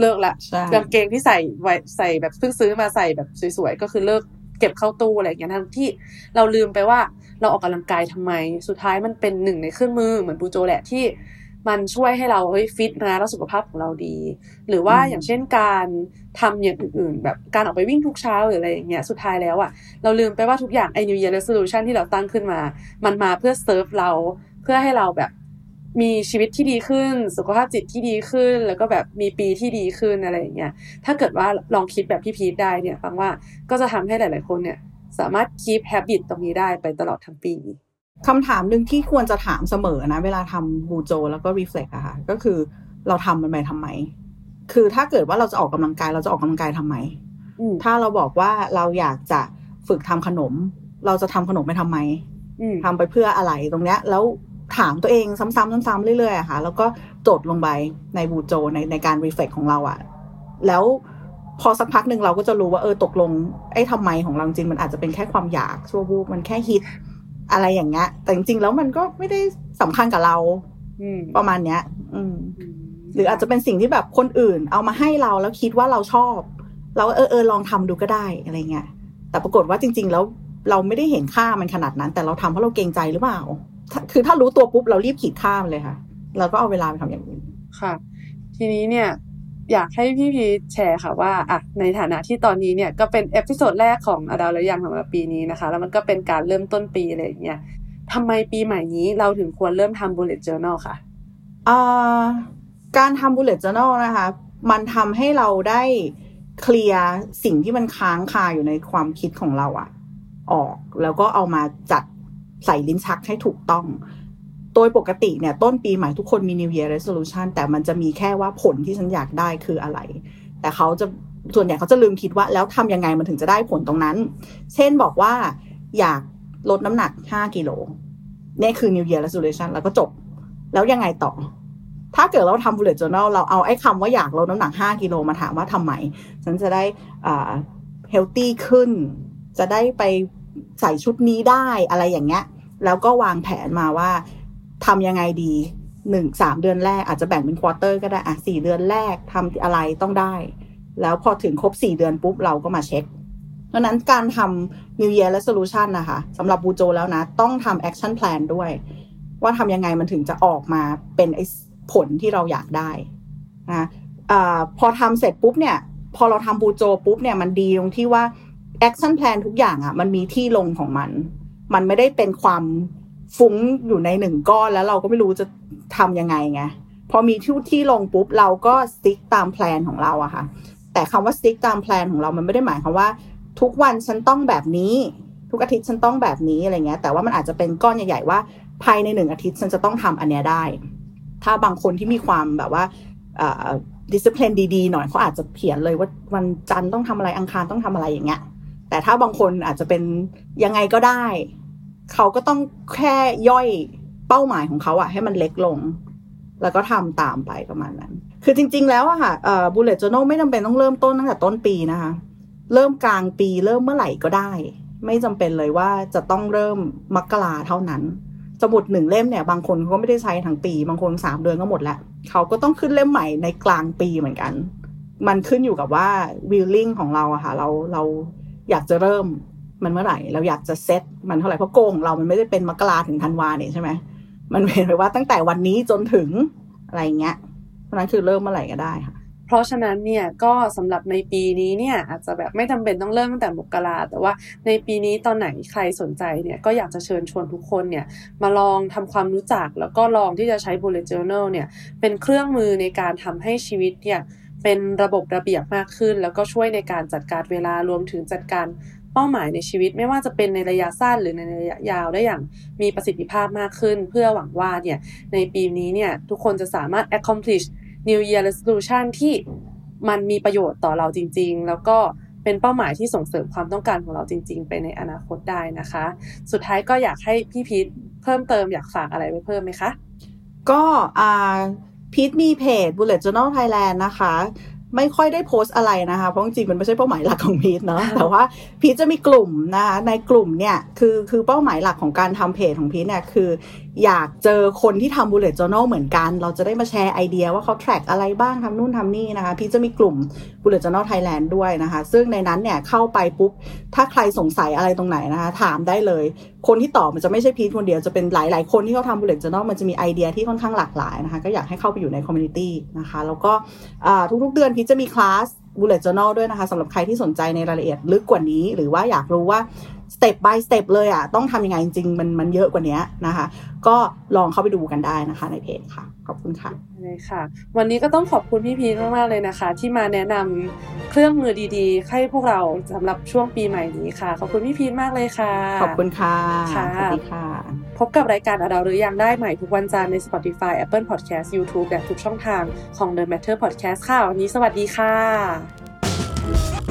เลิกละกางเกงที่ใส่ไว้ใส่แบบเพิ่งซื้อมาใส่แบบสวย ๆ ก็คือเลิกเก็บเข้าตู้อะไรเงี้ยทั้งที่เราลืมไปว่าเราออกกำลังกายทำไม สุดท้ายมันเป็นหนึ่งในเครื่องมือเหมือนบูโจแหละที่ มันช่วยให้เราเฮ้ยฟิตนะแล้วสุขภาพของเราดี หรือว่าอย่างเช่นการทำอย่างอื่นๆ แบบการออกไปวิ่งทุกเช้าหรืออะไรอย่างเงี้ยสุดท้ายแล้วอะ่ะเราลืมไปว่าทุกอย่างไอ้ New Year Resolution ที่เราตั้งขึ้นมา มันมาเพื่อเซิร์ฟเราเพื่อให้เราแบบมีชีวิตที่ดีขึ้น สุขภาพจิตที่ดีขึ้น แล้วก็แบบมีปีที่ดีขึ้นอะไรอย่างเงี้ยถ้าเกิดว่าลองคิดแบบพี่พีทได้เนี่ยฟังว่าก็จะทำให้หลาย ๆ คนเนี่ยสามารถ keep habit ตรงนี้ได้ไปตลอดทั้งปี คำถามหนึ่งที่ควรจะถามเสมอนะ เวลาทำบูโจ แล้วก็รีเฟล็กอะค่ะ ก็คือเราทำมันไปทำไม คือถ้าเกิดว่าเราจะออกกำลังกายเราจะออกกำลังกายทำไม ถ้าเราบอกว่าเราอยากจะฝึกทำขนม เราจะทำขนมไปทำไมทำไปเพื่ออะไรตรงเนี้ย แล้วถามตัวเองซ้ำๆซ้ำๆเรื่อยๆอะค่ะ แล้วก็จดลงไปในบูโจในในการรีเฟล็กของเราอะแล้วพอสักพักหนึ่งเราก็จะรู้ว่าเออตกลงไอ้ทำไมของเราจริงมันอาจจะเป็นแค่ความอยากชั่ววูบมันแค่ฮิต อะไรอย่างเงี้ย แต่จริงๆแล้วมันก็ไม่ได้สำคัญกับเราประมาณเนี้ย อืม หรืออาจจะเป็นสิ่งที่แบบคนอื่น เอามาให้เราแล้วคิดว่าเราชอบ เราเออเออลองทำดูก็ได้อะไรเงี้ยแต่ปรากฏว่าจริง ๆ แล้วเราไม่ได้เห็นค่ามันขนาดนั้น แต่เราทำเพราะเราเกรงใจหรือเปล่า คือถ้ารู้ตัวปุ๊บเรารีบขีดข้ามเลยค่ะ เราก็เอาเวลาไปทำอย่างอื่นค่ะ ทีนี้เนี่ย อยากให้พี่พีทแชร์ค่ะว่าอะในฐานะที่ตอนนี้เนี่ยก็เป็น episode แรกของอดาวและยังของปีนี้นะคะ แล้วมันก็เป็นการเริ่มต้นปีอะไรอย่างเงี้ยทำไมปีใหม่นี้เราถึงควรเริ่มทำ bullet journal ค่ะอ่าการทำ bullet journal นะคะ มันทำให้เราได้เคลียร์สิ่งที่มันค้างคาอยู่ในความคิดของเราอะออก แล้วก็เอามาจัดใส่ลิ้นชักให้ถูกต้อง โดยปกติเนี่ยต้นปีใหม่ทุกคนมี New Year Resolution แต่มันจะมีแค่ว่าผลที่ฉันอยากได้คืออะไร แต่เขาจะส่วนใหญ่เขาจะลืมคิดว่าแล้วทำยังไงมันถึงจะได้ผลตรงนั้น เช่นบอกว่าอยากลดน้ำหนัก 5 กิโลนี่คือ New Year Resolution แล้วก็จบ แล้วยังไงต่อ ถ้าเกิดเราทำ bullet journal เราเอาไอ้คำว่าอยากลดน้ำหนัก 5 กิโลมาถามว่าทำไม ฉันจะได้อ่า healthy ขึ้น จะได้ไปใส่ชุดนี้ได้อะไรอย่างเงี้ย แล้วก็วางแผนมาว่า ทำยังไงดีหนึ่งสามเดือนแรกอาจจะแบ่งเป็นควอเตอร์ก็ได้อะสี่เดือนแรกทำอะไรต้องได้ แล้วพอถึงครบสี่เดือนปุ๊บเราก็มาเช็คดังนั้นการทำ New Year Resolution นะคะสำหรับบูโจแล้วนะ ต้องทำ Action Plan ด้วย ว่าทำยังไงมันถึงจะออกมาเป็นไอผลที่เราอยากได้นะอะพอทำเสร็จปุ๊บเนี่ย พอเราทำ bujo ปุ๊บเนี่ยมันดีตรงที่ว่า Action Plan ทุกอย่างอะ่ะมันมีที่ลงของมัน มันไม่ได้เป็นความ ฟุ้งอยู่ในหนึ่งก้อนแล้วเราก็ไม่รู้จะทำยังไงไงพอมีที่ที่ลงปุ๊บเราก็ stick ตาม plan ของเราอะค่ะ แต่คำว่า stick ตาม plan ของเรามันไม่ได้หมายความว่า ทุกวันฉันต้องแบบนี้ ทุกอาทิตย์ฉันต้องแบบนี้อะไรเงี้ย แต่ว่ามันอาจจะเป็นก้อนใหญ่ๆว่า ภายในหนึ่งอาทิตย์ฉันจะต้องทำอันเนี้ยได้ ถ้าบางคนที่มีความแบบว่าดิสซิ p ลินดีๆหน่อยเขาอาจจะเขียนเลยว่าวันจันทร์ต้องทำอะไรอังคารต้องทำอะไรอย่างเงี้ยแต่ถ้าบางคนอาจจะเป็นยังไงก็ได้ เขาก็ต้องแค่ย่อยเป้าหมายของเขาอะให้มันเล็กลง แล้วก็ทำตามไปประมาณนั้น คือจริง ๆ แล้วอะค่ะเอ่อ bullet journal ไม่จำเป็นต้องเริ่มต้นตั้งแต่ต้นปีนะคะ เริ่มกลางปีเริ่มเมื่อไหร่ก็ได้ ไม่จำเป็นเลยว่าจะต้องเริ่มมกราเท่านั้นสมุดหนึ่งเล่มเนี่ยบางคนเขาก็ไม่ได้ใช้ทั้งปี บางคนสามเดือนก็หมดแล้วเขาก็ต้องขึ้นเล่มใหม่ในกลางปีเหมือนกัน มันขึ้นอยู่กับว่าวิลลิ่งของเราอะค่ะเราเราอยากจะเริ่ม มันเมื่อไหร่ เราอยากจะเซตมันเท่าไหร่เพราะโกของเรามันไม่ได้เป็นมกราถึงธันวาเนี่ยใช่ไหมมันเป็นไปว่าตั้งแต่วันนี้จนถึงอะไรเงี้ยเพราะนั้นคือเริ่มเมื่อไหร่ก็ได้ค่ะ เพราะฉะนั้นเนี่ยก็สำหรับในปีนี้เนี่ยอาจจะแบบไม่จำเป็นต้องเริ่มตั้งแต่มกราแต่ว่าในปีนี้ตอนไหนใครสนใจเนี่ยก็อยากจะเชิญชวนทุกคนเนี่ยมาลองทำความรู้จักแล้วก็ลองที่จะใช้ bullet journal เนี่ยเป็นเครื่องมือในการทำให้ชีวิตเนี่ยเป็นระบบระเบียบมากขึ้น แล้วก็ช่วยในการจัดการเวลารวมถึงจัดการ เป้าหมายในชีวิตไม่ว่าจะเป็นในระยะสั้นหรือในระยะยาวได้อย่างมีประสิทธิภาพมากขึ้น เพื่อหวังว่าเนี่ยในปีนี้เนี่ยทุกคนจะสามารถ accomplish New Year Resolution ที่มันมีประโยชน์ต่อเราจริง ๆ แล้วก็เป็นเป้าหมายที่ส่งเสริมความต้องการของเราจริง ๆ ไปในอนาคตได้นะคะ สุดท้ายก็อยากให้พี่พีทเพิ่มเติมอยากฝากอะไรไว้เพิ่มไหมคะ ก็อ่าพีทมีเพจ Bullet Journal Thailand นะคะ ไม่ค่อยได้โพสต์อะไรนะคะ เพราะจริงๆมันไม่ใช่เป้าหมายหลักของพีทเนาะแต่ว่าพีทจะมีกลุ่มนะคะในกลุ่มเนี่ยคือคือเป้าหมายหลักของการทำเพจของพีทเนี่ยคืออยากเจอคนที่ทำ bullet journal เหมือนกัน เราจะได้มาแชร์ไอเดียว่าเขา track อะไรบ้างทำนู่นทำนี่นะคะ พีทจะมีกลุ่ม bullet journal Thailand ด้วยนะคะ ซึ่งในนั้นเนี่ยเข้าไปปุ๊บ ถ้าใครสงสัยอะไรตรงไหนนะคะ ถามได้เลย คนที่ตอบมันจะไม่ใช่พีทคนเดียวจะเป็นหลาย ๆ คนที่เขาทำ bullet journal มันจะมีไอเดียที่ค่อนข้างหลากหลายนะคะ ก็อยากให้เข้าไปอยู่ใน community นะคะ แล้วก็ทุกๆเดือนพีทจะมีคลาส bullet journal ด้วยนะคะสำหรับใครที่สนใจในรายละเอียดลึกกว่านี้ หรือว่าอยากรู้ว่า step by step เลยอะ ต้องทำยังไงจริงๆ มันมันเยอะกว่านี้นะคะ ก็ลองเข้าไปดูกันได้นะคะในเพจค่ะ ขอบคุณค่ะเลยค่ะ วันนี้ก็ต้องขอบคุณพี่พีทมากๆเลยนะคะ ที่มาแนะนำเครื่องมือดีๆ ให้พวกเราสำหรับช่วงปีใหม่นี้ค่ะ ขอบคุณพี่พีทมากเลยค่ะ ขอบคุณค่ะค่ะสวัสดีค่ะ พบกับรายการอดาหรือยังได้ใหม่ทุกวันจันทร์ใน Spotify Apple Podcast YouTube และทุกช่องทางของ The Matter Podcast ค่ะ วันนี้สวัสดีค่ะ